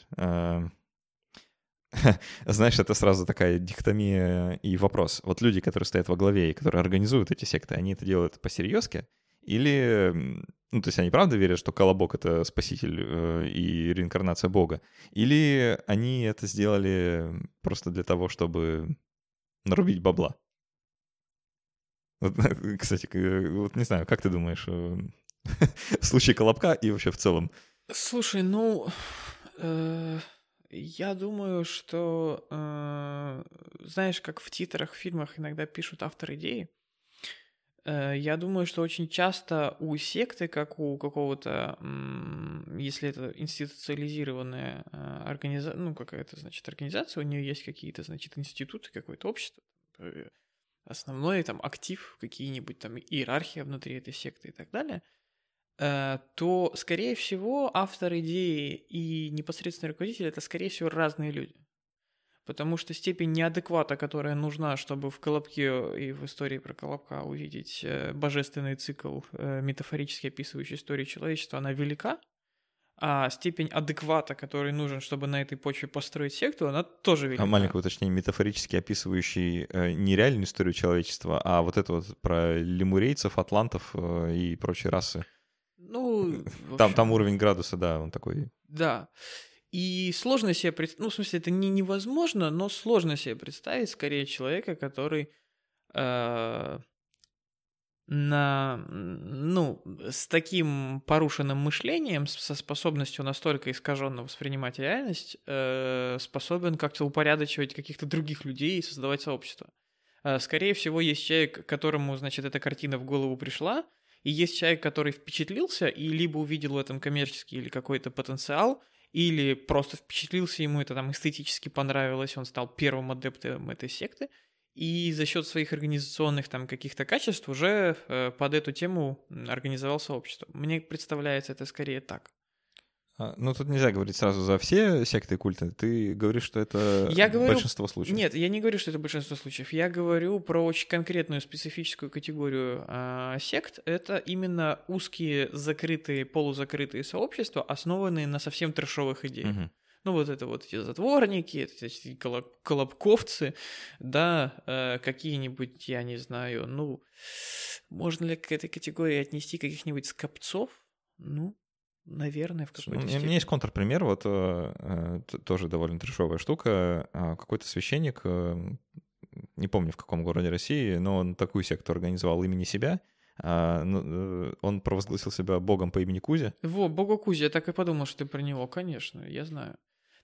знаешь, это сразу такая дихотомия и вопрос. Вот люди, которые стоят во главе и которые организуют эти секты, они это делают по-серьезки? Или, ну, то есть они правда верят, что Колобок — это спаситель э, и реинкарнация Бога? Или они это сделали просто для того, чтобы нарубить бабла? Вот, кстати, вот не знаю, как ты думаешь, э, в случае Колобка и вообще в целом? Слушай, ну... Э Я думаю, что, э, знаешь, как в титрах в фильмах иногда пишут автор идеи, э, я думаю, что очень часто у секты, как у какого-то, м, если это институциализированная организация, ну, какая-то, значит, организация, у нее есть какие-то, значит, институты, какое-то общество, э, основной там актив, какие-нибудь там иерархия внутри этой секты и так далее – Э, то, скорее всего, автор идеи и непосредственный руководитель это, скорее всего, разные люди. Потому что степень неадеквата, которая нужна, чтобы в Колобке и в истории про Колобка увидеть э, божественный цикл, э, метафорически описывающий историю человечества, она велика, а степень адеквата, который нужен, чтобы на этой почве построить секту, она тоже велика. А маленькое уточнение, метафорически описывающий э, не реальную историю человечества, а вот это вот про лемурейцев, атлантов э, и прочие расы. Ну, там, там уровень градуса, да, он такой. Да. И сложно себе представить, ну, в смысле, это не невозможно, но сложно себе представить скорее человека, который э, на, ну, с таким порушенным мышлением, со способностью настолько искаженно воспринимать реальность, э, способен как-то упорядочивать каких-то других людей и создавать сообщество. Э, скорее всего, есть человек, которому, значит, эта картина в голову пришла, и есть человек, который впечатлился и либо увидел в этом коммерческий или какой-то потенциал, или просто впечатлился, ему это там эстетически понравилось, он стал первым адептом этой секты, и за счет своих организационных там каких-то качеств уже э, под эту тему организовал сообщество. Мне представляется это скорее так. А, ну, тут нельзя говорить сразу за все секты культа. Ты говоришь, что это я говорю... большинство случаев. Нет, я не говорю, что это большинство случаев. Я говорю про очень конкретную специфическую категорию э, сект. Это именно узкие, закрытые, полузакрытые сообщества, основанные на совсем трешовых идеях. Угу. Ну, вот это вот эти затворники, эти колобковцы, да, э, какие-нибудь, я не знаю, ну, можно ли к этой категории отнести каких-нибудь скопцов? Ну, Наверное, в какой-то ну, степени. У меня есть контрпример, вот э, тоже довольно трешовая штука. А, какой-то священник, э, не помню в каком городе России, но он такую секту организовал имени себя. А, ну, э, он провозгласил себя богом по имени Кузя. Во, бога Кузя, я так и подумал, что ты про него, конечно, я знаю.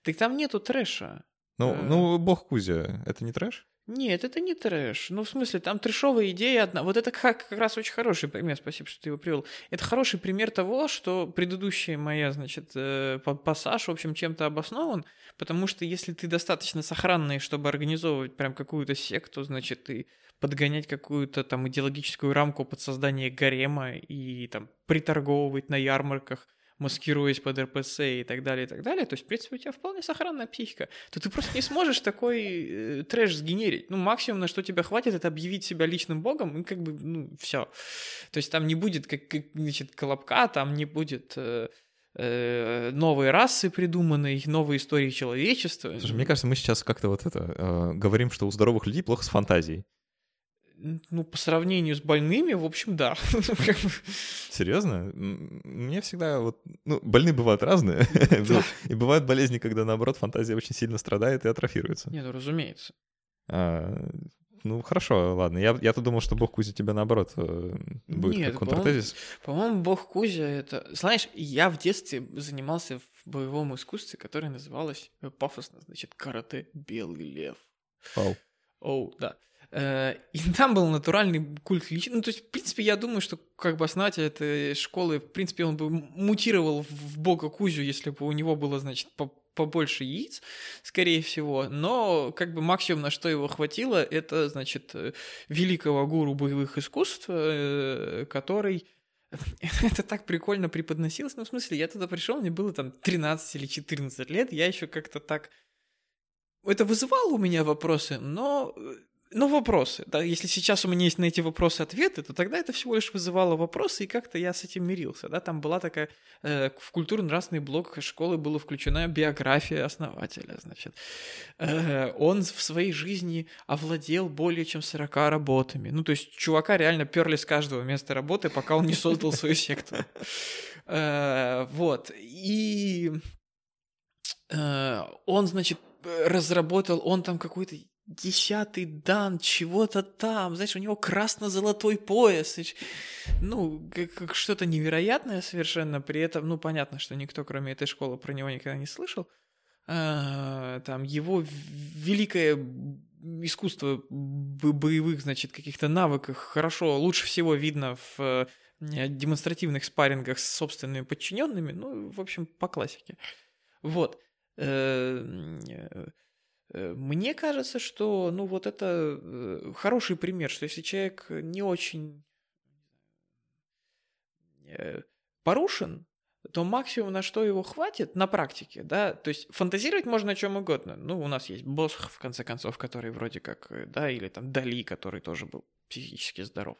Так там нету трэша. Ну, э... ну бог Кузя, это не трэш? Нет, это не трэш. Ну, в смысле, там трэшовая идея одна. Вот это как, как раз очень хороший пример, спасибо, что ты его привел. Это хороший пример того, что предыдущая моя, значит, э, пассаж, в общем, чем-то обоснован, потому что если ты достаточно сохранный, чтобы организовывать прям какую-то секту, значит, и подгонять какую-то там идеологическую рамку под создание гарема и там приторговывать на ярмарках – маскируясь под РПС и так далее, и так далее, то есть, в принципе, у тебя вполне сохранная психика, то ты просто не сможешь такой э, трэш сгенерить. Ну, максимум, на что тебя хватит, это объявить себя личным богом, и как бы, ну, все. То есть там не будет, как, как значит, колобка, там не будет... Э, э, новые расы придуманные, новые истории человечества. Слушай, мне кажется, мы сейчас как-то вот это э, говорим, что у здоровых людей плохо с фантазией. Ну, по сравнению с больными, в общем, да. Серьезно? Мне всегда вот... Ну, больные бывают разные. И бывают болезни, когда, наоборот, фантазия очень сильно страдает и атрофируется. Нет, ну, разумеется. А, ну, хорошо, ладно. Я, я-то думал, что бог Кузя тебя, наоборот, э, будет Нет, как контртезис. По-моему, бог Кузя — это... Знаешь, я в детстве занимался в боевом искусстве, которое называлось э, пафосно, значит, карате «Белый лев». Вау. Оу, да. Э, и там был натуральный культ личности. Ну, то есть, в принципе, я думаю, что как бы основатель этой школы, в принципе, он бы мутировал в бога Кузю, если бы у него было, значит, побольше яиц, скорее всего, но как бы максимум, на что его хватило, это, значит, э, великого гуру боевых искусств, э, который это так прикольно преподносилось. Ну, в смысле, я туда пришел, мне было там 13 или 14 лет, я еще как-то так... Это вызывало у меня вопросы, но ну, вопросы. Да, если сейчас у меня есть на эти вопросы ответы, то тогда это всего лишь вызывало вопросы, и как-то я с этим мирился. Да? Там была такая... Э, в культурно-нравственный блок школы была включена биография основателя, значит. Э, он в своей жизни овладел более чем 40 работами. Ну, то есть чувака реально перли с каждого места работы, пока он не создал свою секту. Э, вот. И э, он, значит, разработал, он там какой-то десятый дан чего-то там, знаешь, у него красно-золотой пояс, ну, как, как что-то невероятное совершенно, при этом, ну, понятно, что никто, кроме этой школы, про него никогда не слышал, э, там его великое искусство боевых, значит, каких-то навыках хорошо, лучше всего видно в э, демонстративных спаррингах с собственными подчиненными, ну, в общем, по классике. Вот. Э, э, мне кажется, что, ну, вот это хороший пример, что если человек не очень порушен, то максимум, на что его хватит на практике, да, то есть фантазировать можно о чем угодно. Ну, у нас есть босс, в конце концов, который вроде как, э, да, или там Дали, который тоже был психически здоров.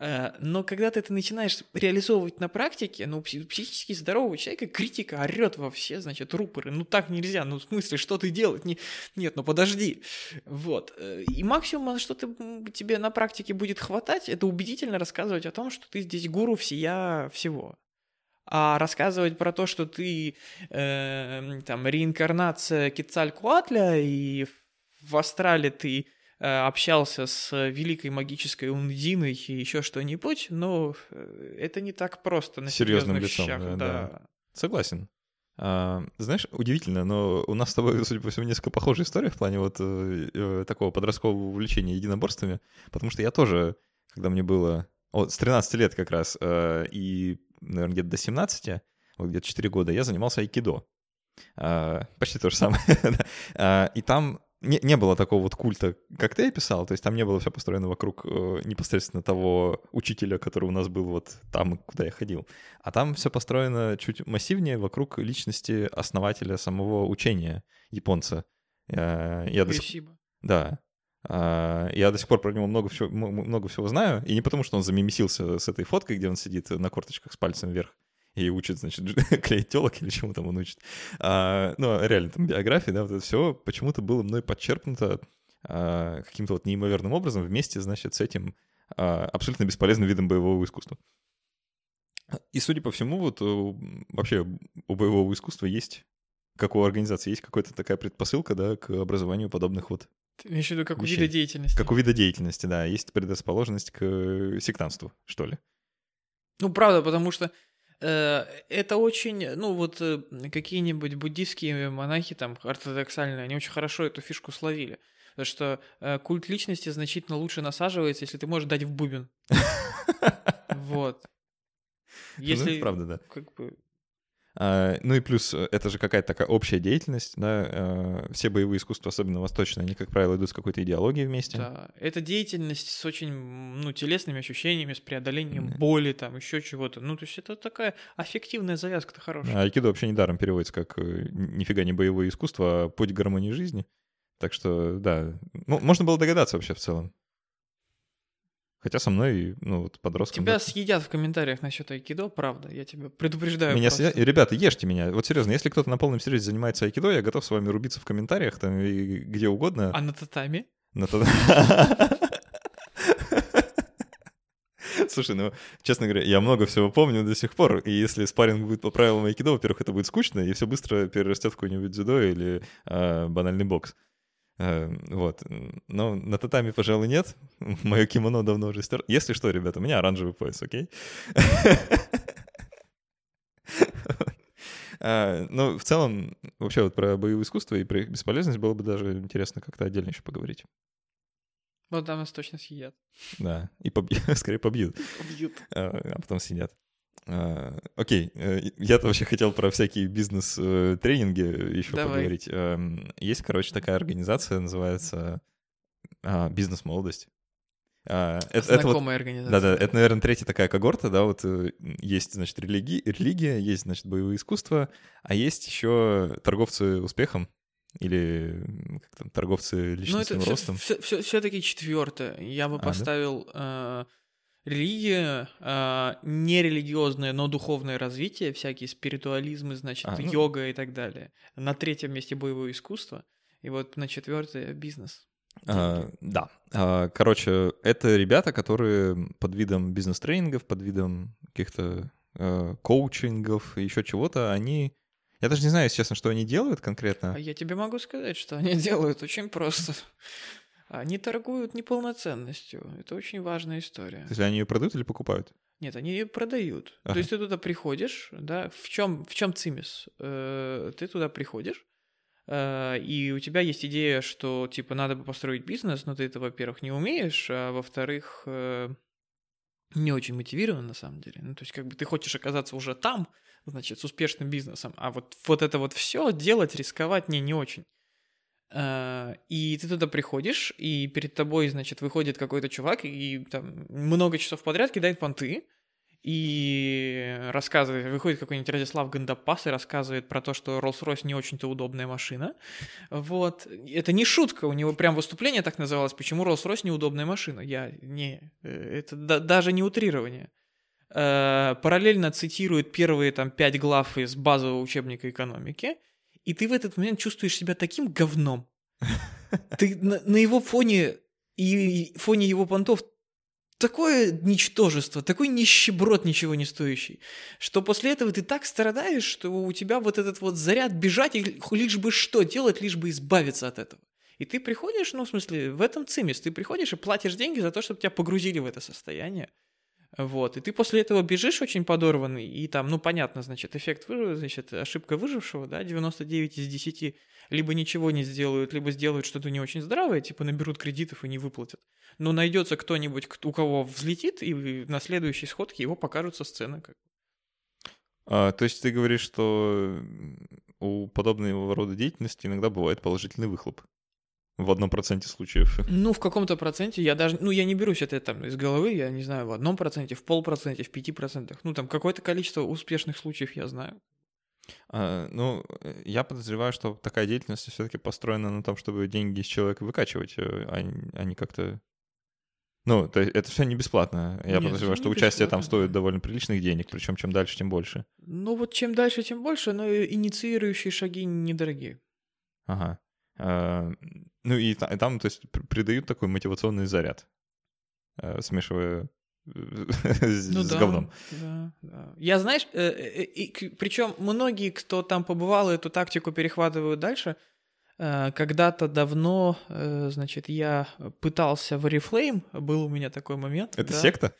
Э, но когда ты это начинаешь реализовывать на практике, ну, психически здорового человека критика орет во все, значит, рупоры. Ну, так нельзя. Ну, в смысле, что ты делать? Не... Нет, ну, подожди. Вот. Э, и максимум, что ты, тебе на практике будет хватать, это убедительно рассказывать о том, что ты здесь гуру всея всего а рассказывать про то, что ты э, там реинкарнация Кецалькуатля, и в Астрале ты общался с великой магической Ундиной и еще что-нибудь, но э, это не так просто на серьезным лицом. Щах, да, да. да. Согласен. А, знаешь, удивительно, но у нас с тобой, судя по всему, несколько похожая история в плане вот э, э, такого подросткового увлечения единоборствами, потому что я тоже, когда мне было... Вот, с 13 лет как раз, э, и наверное, где-то до 17, вот где-то 4 года, я занимался айкидо. А, почти то же самое. а, и там не, не было такого вот культа, как ты описал, то есть там не было все построено вокруг э, непосредственно того учителя, который у нас был вот там, куда я ходил. А там все построено чуть массивнее вокруг личности основателя самого учения японца. Э, я Спасибо. Да. А, я до сих пор про него много всего, много всего знаю, и не потому, что он замемесился с этой фоткой, где он сидит на корточках с пальцем вверх и учит, значит, клеить телок или чему там он учит. А, ну, а реально, там биография, да, вот это все почему-то было мной подчеркнуто а, каким-то вот неимоверным образом вместе, значит, с этим а, абсолютно бесполезным видом боевого искусства. И, судя по всему, вот вообще у боевого искусства есть, как у организации, есть какая-то такая предпосылка, да, к образованию подобных вот ты имеешь в виду как вещей. у вида деятельности? Как у вида деятельности, да. Есть предрасположенность к сектантству, что ли. Ну, правда, потому что это очень, ну, вот э, какие-нибудь буддийские монахи, там, ортодоксальные, они очень хорошо эту фишку словили. Потому что э, культ личности значительно лучше насаживается, если ты можешь дать в бубен. Вот. Ну, если, правда, да. Как бы, ну и плюс, э, это же какая-то такая общая деятельность, да, а, все боевые искусства, особенно восточные, они, как правило, идут с какой-то идеологией вместе. Да, это деятельность с очень, ну, телесными ощущениями, с преодолением mm. боли, там, еще чего-то. Ну, то есть это такая аффективная завязка-то хорошая. А айкидо вообще недаром переводится как э, нифига не боевое искусство, а путь к гармонии жизни. Так что, да, ну, можно было догадаться вообще в целом. Хотя со мной, ну, вот подростком... Тебя да. съедят в комментариях насчет айкидо, правда, я тебя предупреждаю. Меня съедят... Ребята, ешьте меня. Вот серьезно, если кто-то на полном серьезе занимается айкидо, я готов с вами рубиться в комментариях там и где угодно. А на татами? На татами. Слушай, ну, честно говоря, я много всего помню до сих пор, и если спарринг будет по правилам айкидо, во-первых, это будет скучно, и все быстро перерастет в какой-нибудь дзюдо или э, банальный бокс. Э, вот. Но на татами, пожалуй, нет. Мое кимоно давно уже стер. Если что, ребята, у меня оранжевый пояс, окей? А, ну, в целом, вообще вот про боевое искусство и про их бесполезность было бы даже интересно как-то отдельно еще поговорить. Вот там нас точно съедят. Да, и скорее побьют. Побьют. А, а потом съедят. А, окей, э, я-то вообще хотел про всякие бизнес-тренинги еще Давай. поговорить. Эм, есть, короче, такая организация, называется а, «Бизнес-молодость». А, это, Знакомая это вот, организация. Да-да, это, наверное, третья такая когорта, да, вот э, есть, значит, религи, религия, есть, значит, боевые искусства, а есть еще торговцы успехом, или как там, торговцы личностным ну, это ростом. Все, все, все-таки четвертое. Я бы а, поставил да? э, религия, э, нерелигиозное, но духовное развитие, всякие спиритуализмы, значит, а, ну... йога и так далее. На третьем месте боевое искусство, и вот на четвертое бизнес. А, да. А, короче, это ребята, которые под видом бизнес-тренингов, под видом каких-то а, коучингов и еще чего-то, они... Я даже не знаю, честно, что они делают конкретно. А я тебе могу сказать, что они делают очень просто. Они торгуют неполноценностью. Это очень важная история. То есть они ее продают или покупают? Нет, они ее продают. Ага. То есть ты туда приходишь, да, в чем, в чем цимис? Э, ты туда приходишь, э, и у тебя есть идея, что, типа, надо бы построить бизнес, но ты это, во-первых, не умеешь, а во-вторых, э, не очень мотивирован на самом деле. Ну, то есть, как бы ты хочешь оказаться уже там, значит, с успешным бизнесом, а вот, вот это вот все делать, рисковать не, не очень. А, и ты туда приходишь, и перед тобой, значит, выходит какой-то чувак, и там много часов подряд кидает понты, и рассказывает, выходит какой-нибудь Радислав Гандапас и рассказывает про то, что Rolls-Royce не очень-то удобная машина. Вот. Это не шутка, у него прям выступление так называлось, почему Rolls-Royce неудобная машина. Я не... Э, это да, даже не утрирование. Э, параллельно цитирует первые там пять глав из базового учебника экономики, и ты в этот момент чувствуешь себя таким говном. Ты на, на его фоне и фоне его понтов такое ничтожество, такой нищеброд ничего не стоящий, что после этого ты так страдаешь, что у тебя вот этот вот заряд бежать и лишь бы что делать, лишь бы избавиться от этого. И ты приходишь, ну, в смысле, в этом цимис, ты приходишь и платишь деньги за то, чтобы тебя погрузили в это состояние. Вот, и ты после этого бежишь очень подорванный, и там, ну, понятно, значит, эффект выжившего, значит, ошибка выжившего, да, 99 из 10 либо ничего не сделают, либо сделают что-то не очень здравое, типа наберут кредитов и не выплатят. Но найдется кто-нибудь, у кого взлетит, и на следующей сходке его покажут со сцены. Как. А, то есть ты говоришь, что у подобного рода деятельности иногда бывает положительный выхлоп? В одном проценте случаев. Ну, в каком-то проценте я даже... Ну, я не берусь это там из головы, я не знаю, в одном проценте, в полпроценте, в пяти процентах. Ну, там какое-то количество успешных случаев я знаю. А, ну, я подозреваю, что такая деятельность все-таки построена на том, чтобы деньги из человека выкачивать, э, а, а не как-то... Ну, это, это все не бесплатно. Я Нет, подозреваю, что участие там стоит довольно приличных денег, причем чем дальше, тем больше. Ну вот чем дальше, тем больше, но инициирующие шаги недорогие. Ага. А, ну и, там, то есть, придают такой мотивационный заряд, э, смешивая с, ну, с да, говном. Да, да. Я, знаешь, э, э, причем многие, кто там побывал, эту тактику перехватывают дальше. Э, когда-то давно, э, значит, я пытался в Oriflame, был у меня такой момент. Это да. секта?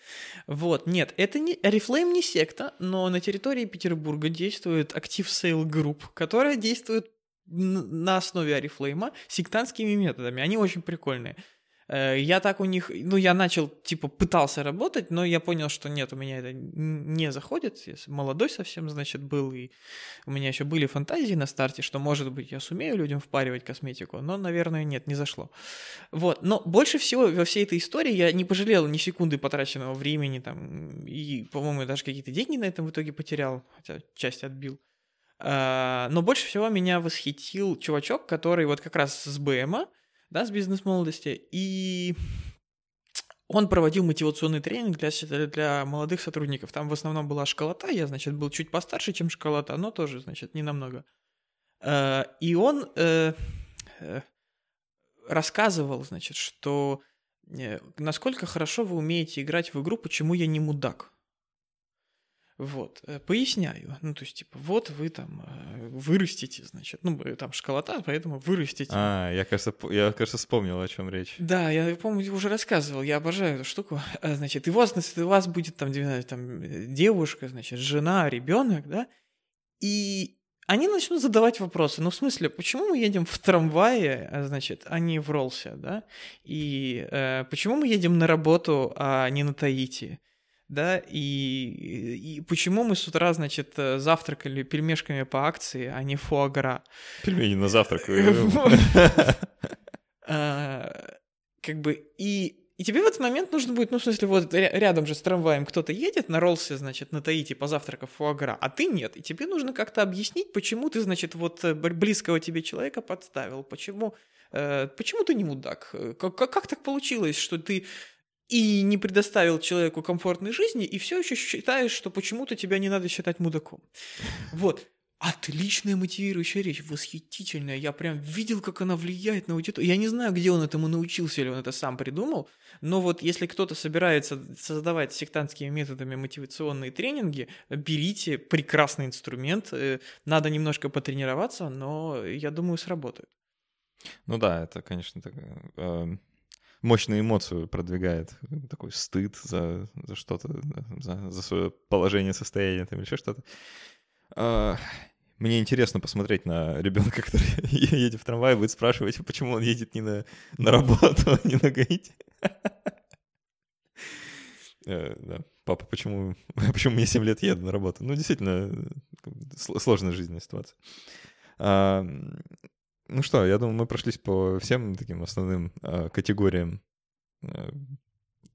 Вот, нет, это не Oriflame не секта, но на территории Петербурга действует Active Sale Group, которая действует на основе Oriflame сектантскими методами. Они очень прикольные. Э, я так у них, ну, я начал, типа, пытался работать, но я понял, что нет, у меня это не заходит. Я молодой совсем, значит, был, и у меня еще были фантазии на старте, что, может быть, я сумею людям впаривать косметику, но, наверное, нет, не зашло. Вот, но больше всего во всей этой истории я не пожалел ни секунды потраченного времени, там, и, по-моему, даже какие-то деньги на этом в итоге потерял, хотя часть отбил. А, но больше всего меня восхитил чувачок, который вот как раз с БМа, да, с бизнес-молодости, и он проводил мотивационный тренинг для, для молодых сотрудников. Там в основном была школота, я, значит, был чуть постарше, чем школота, но тоже, значит, не намного. Э, и он э, э, рассказывал, значит, что насколько хорошо вы умеете играть в игру «Почему я не мудак?». Вот, э, поясняю. Ну, то есть, типа, вот вы там э, вырастите, значит, ну, там школота, поэтому вырастите. А, я, кажется, я, кажется, вспомнил, о чем речь. Да, я, помню, уже рассказывал, я обожаю эту штуку. А, значит, и у вас, значит, у вас будет там, там э, девушка, значит, жена, ребенок, да, и они начнут задавать вопросы. Ну, в смысле, почему мы едем в трамвае, а, значит, а не в Ролсе, да? И э, почему мы едем на работу, а не на Таити? Да, и, и почему мы с утра, значит, э, завтракали пельмешками по акции, а не фуагра. Пельмени на завтрак. А, как бы, и и тебе в этот момент нужно будет, ну, в смысле, вот рядом же с трамваем кто-то едет на Ролсе, значит, на Таити позавтракав фуагра, а ты нет. И тебе нужно как-то объяснить, почему ты, значит, вот э, близкого тебе человека подставил, почему, э, почему ты не мудак. Как, как так получилось, что ты и не предоставил человеку комфортной жизни, и все еще считаешь, что почему-то тебя не надо считать мудаком. Вот. Отличная мотивирующая речь, восхитительная. Я прям видел, как она влияет на аудиторию. Я не знаю, где он этому научился или он это сам придумал, но вот если кто-то собирается создавать сектантскими методами мотивационные тренинги, берите прекрасный инструмент. Э, надо немножко потренироваться, но я думаю, сработает. Ну да, это, конечно, так, э, мощную эмоцию продвигает. Такой стыд за, за что-то, за, за свое положение, состояние там или еще что-то. А, мне интересно посмотреть на ребенка, который едет в трамвае, будет спрашивать, почему он едет не на, на работу, а не на гаити. Э, да. Папа, почему, почему мне 7 лет еду на работу? Ну, действительно, сложная жизненная ситуация. Ну что, я думаю, мы прошлись по всем таким основным а, категориям, а,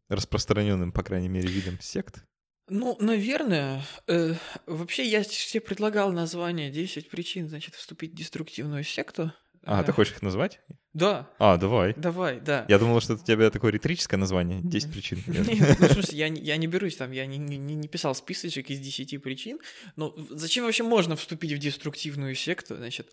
распространенным, по крайней мере, видам сект. Ну, наверное. Э, вообще, я себе предлагал название «10 причин, значит, вступить в деструктивную секту». А, ты хочешь их назвать? Да. А, давай. Давай, да. Я думал, что это у тебя такое риторическое название, 10 причин. Нет, ну, в смысле, я, я не берусь там, я не, не, не писал списочек из 10 причин, но зачем вообще можно вступить в деструктивную секту? Значит,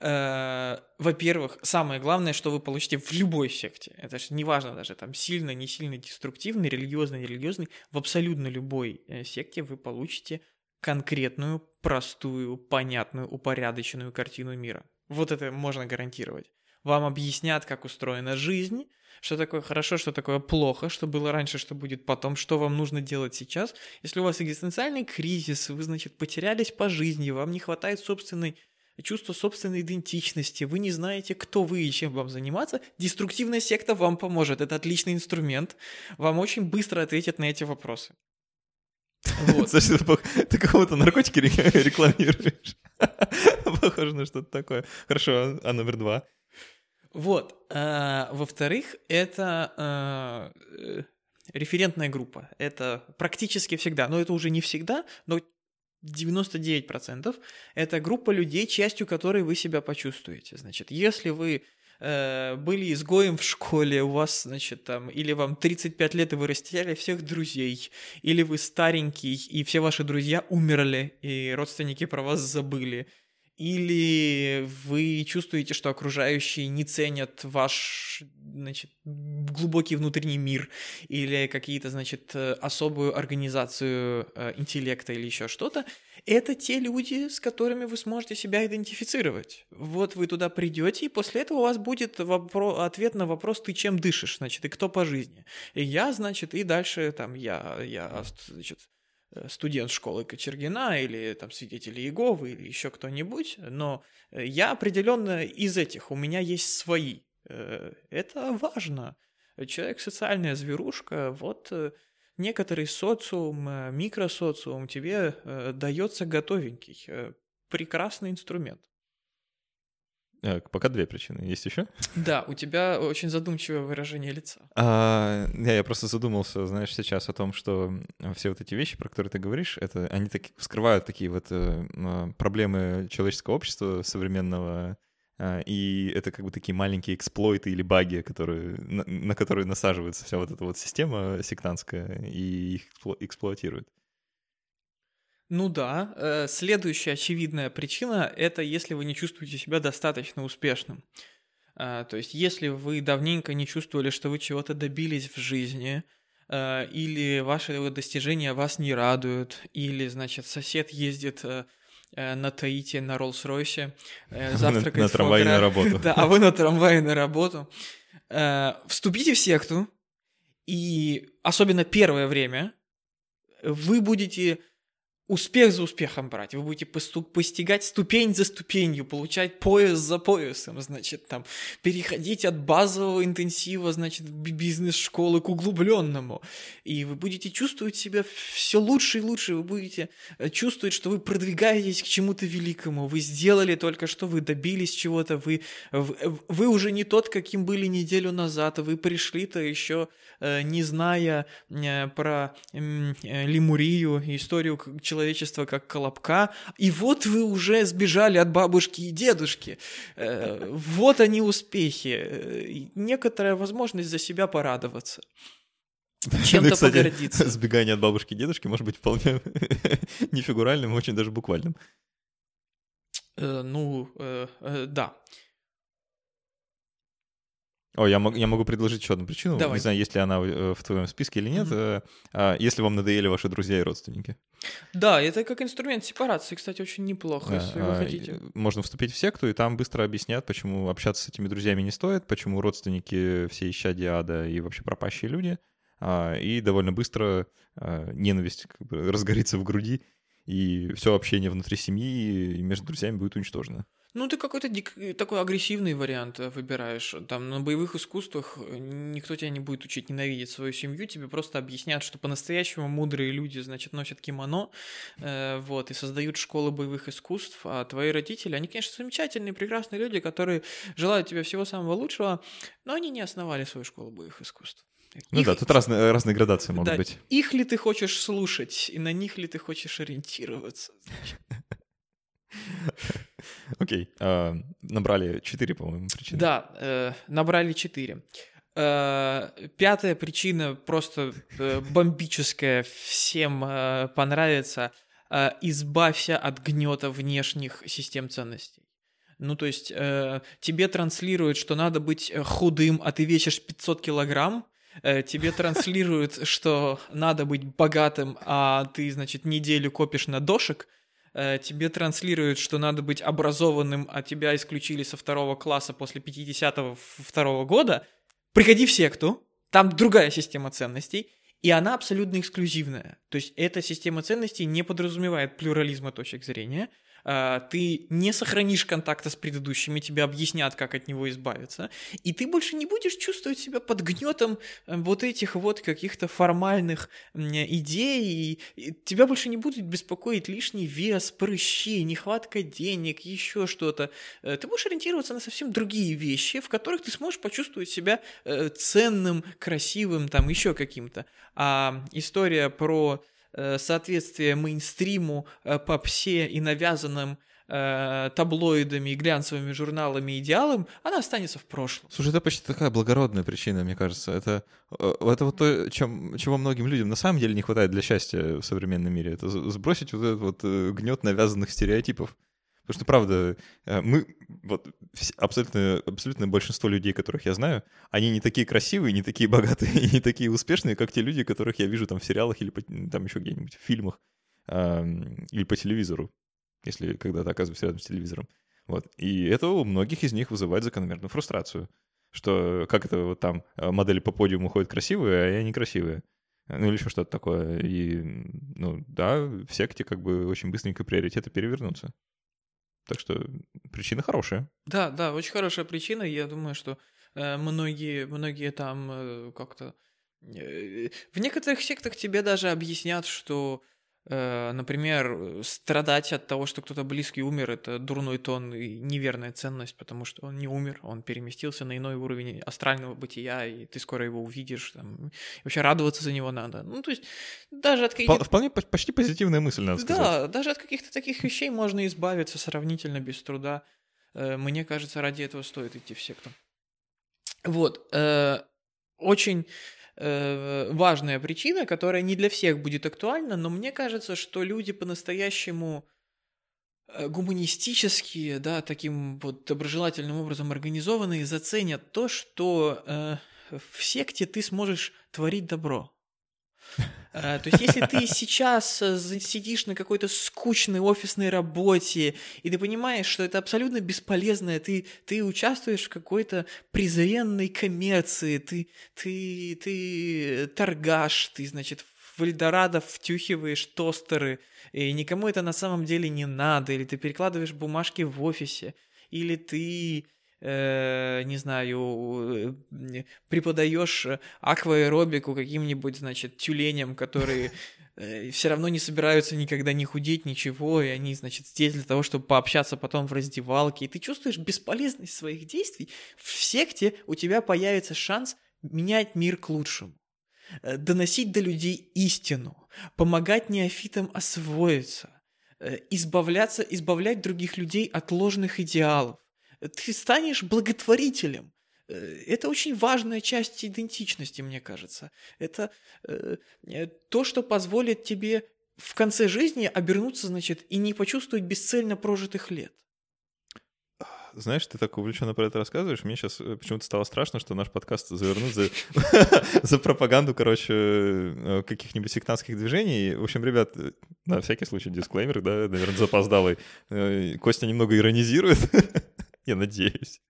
э, во-первых, самое главное, что вы получите в любой секте, это же неважно даже, там, сильно, не сильно деструктивный, религиозный, нерелигиозный, в абсолютно любой э, секте вы получите конкретную, простую, понятную, упорядоченную картину мира. Вот это можно гарантировать. Вам объяснят, как устроена жизнь, что такое хорошо, что такое плохо, что было раньше, что будет потом, что вам нужно делать сейчас. Если у вас экзистенциальный кризис, вы, значит, потерялись по жизни, вам не хватает собственной чувства собственной идентичности, вы не знаете, кто вы и чем вам заниматься, деструктивная секта вам поможет. Это отличный инструмент. Вам очень быстро ответят на эти вопросы. Вот. ты кого-то наркотики рекламируешь. Похоже на что-то такое. Хорошо, а номер два? Вот. А, во-вторых, это а, референтная группа. Это практически всегда, но это уже не всегда, но 99% это группа людей, частью которой вы себя почувствуете. Значит, если вы были изгоем в школе, у вас, значит, там, или вам 35 лет, и вы растеряли всех друзей, или вы старенький, и все ваши друзья умерли, и родственники про вас забыли, или вы чувствуете, что окружающие не ценят ваш значит, глубокий внутренний мир или какие-то, значит, особую организацию э, интеллекта или еще что-то, это те люди, с которыми вы сможете себя идентифицировать. Вот вы туда придете, и после этого у вас будет вопро- ответ на вопрос, ты чем дышишь, значит, и кто по жизни. И я, значит, и дальше там я, я значит, Э, студент школы Кочергина или там свидетели Иеговы или еще кто-нибудь, но э, я определенно из этих, у меня есть свои. Э, это важно. Человек социальная зверушка, вот некоторый социум, микросоциум тебе дается готовенький. Прекрасный инструмент. Э, пока две причины. Есть еще? Да, у тебя очень задумчивое выражение лица. А, я, я просто задумался, знаешь, сейчас о том, что все вот эти вещи, про которые ты говоришь, это они так, вскрывают такие вот э, проблемы человеческого общества современного, э, и это как бы такие маленькие эксплойты или баги, которые, на, на которые насаживается вся вот эта вот система сектантская и их эксплуатирует. Ну да, э, следующая очевидная причина – это если вы не чувствуете себя достаточно успешным. Э, то есть если вы давненько не чувствовали, что вы чего-то добились в жизни, э, или ваши достижения вас не радуют, или, значит, сосед ездит на Таити на Роллс-Ройсе, завтракает на, на трамвае на работу. Да, а вы на трамвае на работу. Вступите в секту, и особенно первое время вы будете успех за успехом брать. Вы будете постигать ступень за ступенью, получать пояс за поясом, значит, там, переходить от базового интенсива, значит, бизнес-школы к углубленному. И вы будете чувствовать себя все лучше и лучше. Вы будете э, чувствовать, что вы продвигаетесь к чему-то великому. Вы сделали только что, вы добились чего-то, вы, вы уже не тот, каким были неделю назад. Вы пришли-то еще, э, не зная э, про Лемурию, историю человечества как колобка, и вот вы уже сбежали от бабушки и дедушки. Э, вот они успехи. Э, некоторая возможность за себя порадоваться. Чем-то ну, кстати, погордиться. Сбегание от бабушки и дедушки может быть вполне не фигуральным, а очень даже буквальным. Э, ну, да. О, я, мог, я могу предложить еще одну причину. Давай. Не знаю, есть ли она в твоем списке или нет. Mm-hmm. Если вам надоели ваши друзья и родственники. Да, это как инструмент сепарации, кстати, очень неплохо, да, если вы а, хотите. Можно вступить в секту, и там быстро объяснят, почему общаться с этими друзьями не стоит, почему родственники все исчадия ада и вообще пропащие люди. А, и довольно быстро ненависть как бы разгорится в груди, и все общение внутри семьи и между друзьями будет уничтожено. Ну, ты какой-то дик... такой агрессивный вариант э, выбираешь. Там на боевых искусствах э, никто тебя не будет учить ненавидеть свою семью, тебе просто объяснят, что по-настоящему мудрые люди, значит, носят кимоно, э, вот, и создают школы боевых искусств, а твои родители, они, конечно, замечательные, прекрасные люди, которые желают тебе всего самого лучшего, но они не основали свою школу боевых искусств. Ну их... да, тут разные, разные градации могут да, быть. Их ли ты хочешь слушать, и на них ли ты хочешь ориентироваться? Окей. А, набрали четыре, по-моему, причины. Да, э, набрали четыре. Э, пятая причина просто э, бомбическая, всем понравится. Избавься от гнета внешних систем ценностей. Ну, то есть тебе транслируют, что надо быть худым, а ты весишь 500 килограмм, тебе транслируют, что надо быть богатым, а ты, значит, неделю копишь на дошек – Э, тебе транслируют, что надо быть образованным, а тебя исключили со второго класса после 52 года, приходи в секту, там другая система ценностей, и она абсолютно эксклюзивная. То есть эта система ценностей не подразумевает плюрализма точек зрения, ты не сохранишь контакта с предыдущими, тебе объяснят, как от него избавиться, и ты больше не будешь чувствовать себя под гнетом э, вот этих вот каких-то формальных идей, и тебя больше не будет беспокоить лишний вес, прыщи, нехватка денег, еще что-то. Э, ты будешь ориентироваться на совсем другие вещи, в которых ты сможешь почувствовать себя э, ценным, красивым, там еще каким-то. А история про соответствие мейнстриму, э, попсе и навязанным э, таблоидами и глянцевыми журналами идеалам, она останется в прошлом. Слушай, это почти такая благородная причина, мне кажется. Это, это вот то, чем, чего многим людям на самом деле не хватает для счастья в современном мире. Это сбросить вот этот вот гнет навязанных стереотипов. Потому что, правда, э, мы, вот, абсолютно, абсолютно большинство людей, которых я знаю, они не такие красивые, не такие богатые, не такие успешные, как те люди, которых я вижу там в сериалах или там еще где-нибудь в фильмах э, или по телевизору, если когда-то оказываюсь рядом с телевизором. Вот. И это у многих из них вызывает закономерную фрустрацию, что как это вот там э, модели по подиуму ходят красивые, а я некрасивые. Ну или еще что-то такое. И, ну да, в секте как бы очень быстренько приоритеты перевернутся. Так что причина хорошая. Да, да, очень хорошая причина. Я думаю, что э, многие, многие там э, как-то... Э, в некоторых сектах тебе даже объяснят, что например, страдать от того, что кто-то близкий умер, это дурной тон и неверная ценность, потому что он не умер, он переместился на иной уровень астрального бытия, и ты скоро его увидишь, там, и вообще радоваться за него надо. Ну, то есть, даже от каких-то... Вполне почти позитивная мысль, надо сказать. Да, даже от каких-то таких вещей можно избавиться сравнительно без труда. Э, мне кажется, ради этого стоит идти в секту. Вот. Э, очень э, важная причина, которая не для всех будет актуальна, но мне кажется, что люди по-настоящему э, гуманистические, да, таким вот доброжелательным образом организованные, заценят то, что э, в секте ты сможешь творить добро. Э, то есть, если ты сейчас э, сидишь на какой-то скучной офисной работе, и ты понимаешь, что это абсолютно бесполезно, ты, ты участвуешь в какой-то презренной коммерции, ты, ты, ты торгаш, ты, значит, в Эльдорадо втюхиваешь тостеры, и никому это на самом деле не надо, или ты перекладываешь бумажки в офисе, или ты э, не знаю, э, преподаешь акваэробику каким-нибудь, значит, тюленям, которые э, все равно не собираются никогда не худеть, ничего, и они, значит, здесь для того, чтобы пообщаться потом в раздевалке, и ты чувствуешь бесполезность своих действий, в секте у тебя появится шанс менять мир к лучшему э, доносить до людей истину, помогать неофитам освоиться, избавляться, избавлять других людей от ложных идеалов, ты станешь благотворителем. Э, это очень важная часть идентичности, мне кажется. Это э, э, то, что позволит тебе в конце жизни обернуться, значит, и не почувствовать бесцельно прожитых лет. Знаешь, ты так увлеченно про это рассказываешь, мне сейчас почему-то стало страшно, что наш подкаст завернут за, за пропаганду, короче, каких-нибудь сектантских движений. В общем, ребят, на всякий случай дисклеймер, да, наверное, запоздалый. Костя немного иронизирует. Я надеюсь.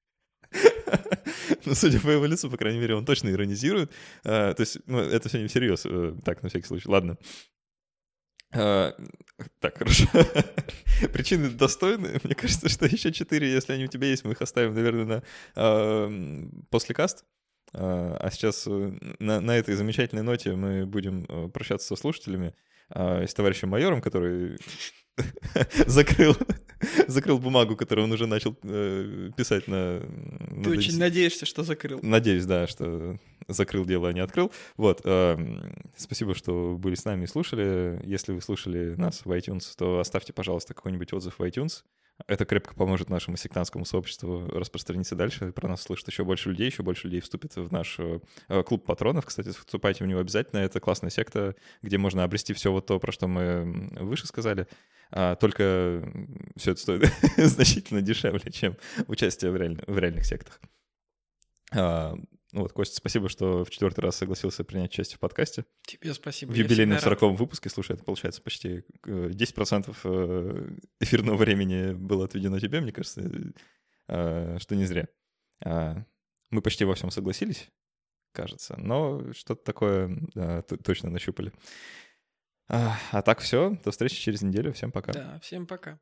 Ну, судя по его лицу, по крайней мере, он точно иронизирует. А, то есть, ну, это все не всерьез. Э, так, на всякий случай. Ладно. А, так, хорошо. Причины достойны. Мне кажется, что еще четыре, если они у тебя есть, мы их оставим, наверное, на э, после каст. А, а сейчас э, на, на этой замечательной ноте мы будем э, прощаться со слушателями с товарищем майором, который закрыл, закрыл бумагу, которую он уже начал э, писать на... Ты на очень надеешься, что закрыл. Надеюсь, да, что закрыл дело, а не открыл. Вот. Э, спасибо, что были с нами и слушали. Если вы слушали нас в iTunes, то оставьте, пожалуйста, какой-нибудь отзыв в iTunes. Это крепко поможет нашему сектантскому сообществу распространиться дальше. Про нас слышит еще больше людей, еще больше людей вступит в наш э, клуб патронов. Кстати, вступайте в него обязательно. Это классная секта, где можно обрести все вот то, про что мы выше сказали. А, только все это стоит значительно дешевле, чем участие в, реаль... в реальных сектах. А, вот, Костя, спасибо, что в четвертый раз согласился принять участие в подкасте. Тебе спасибо. В юбилейном 40 выпуске, слушай, это получается почти 10% э, э, эфирного времени было отведено тебе, мне кажется, э, что не зря. А, мы почти во всем согласились, кажется, но что-то такое да, точно нащупали. А, а так все, до встречи через неделю, всем пока. Да, всем пока.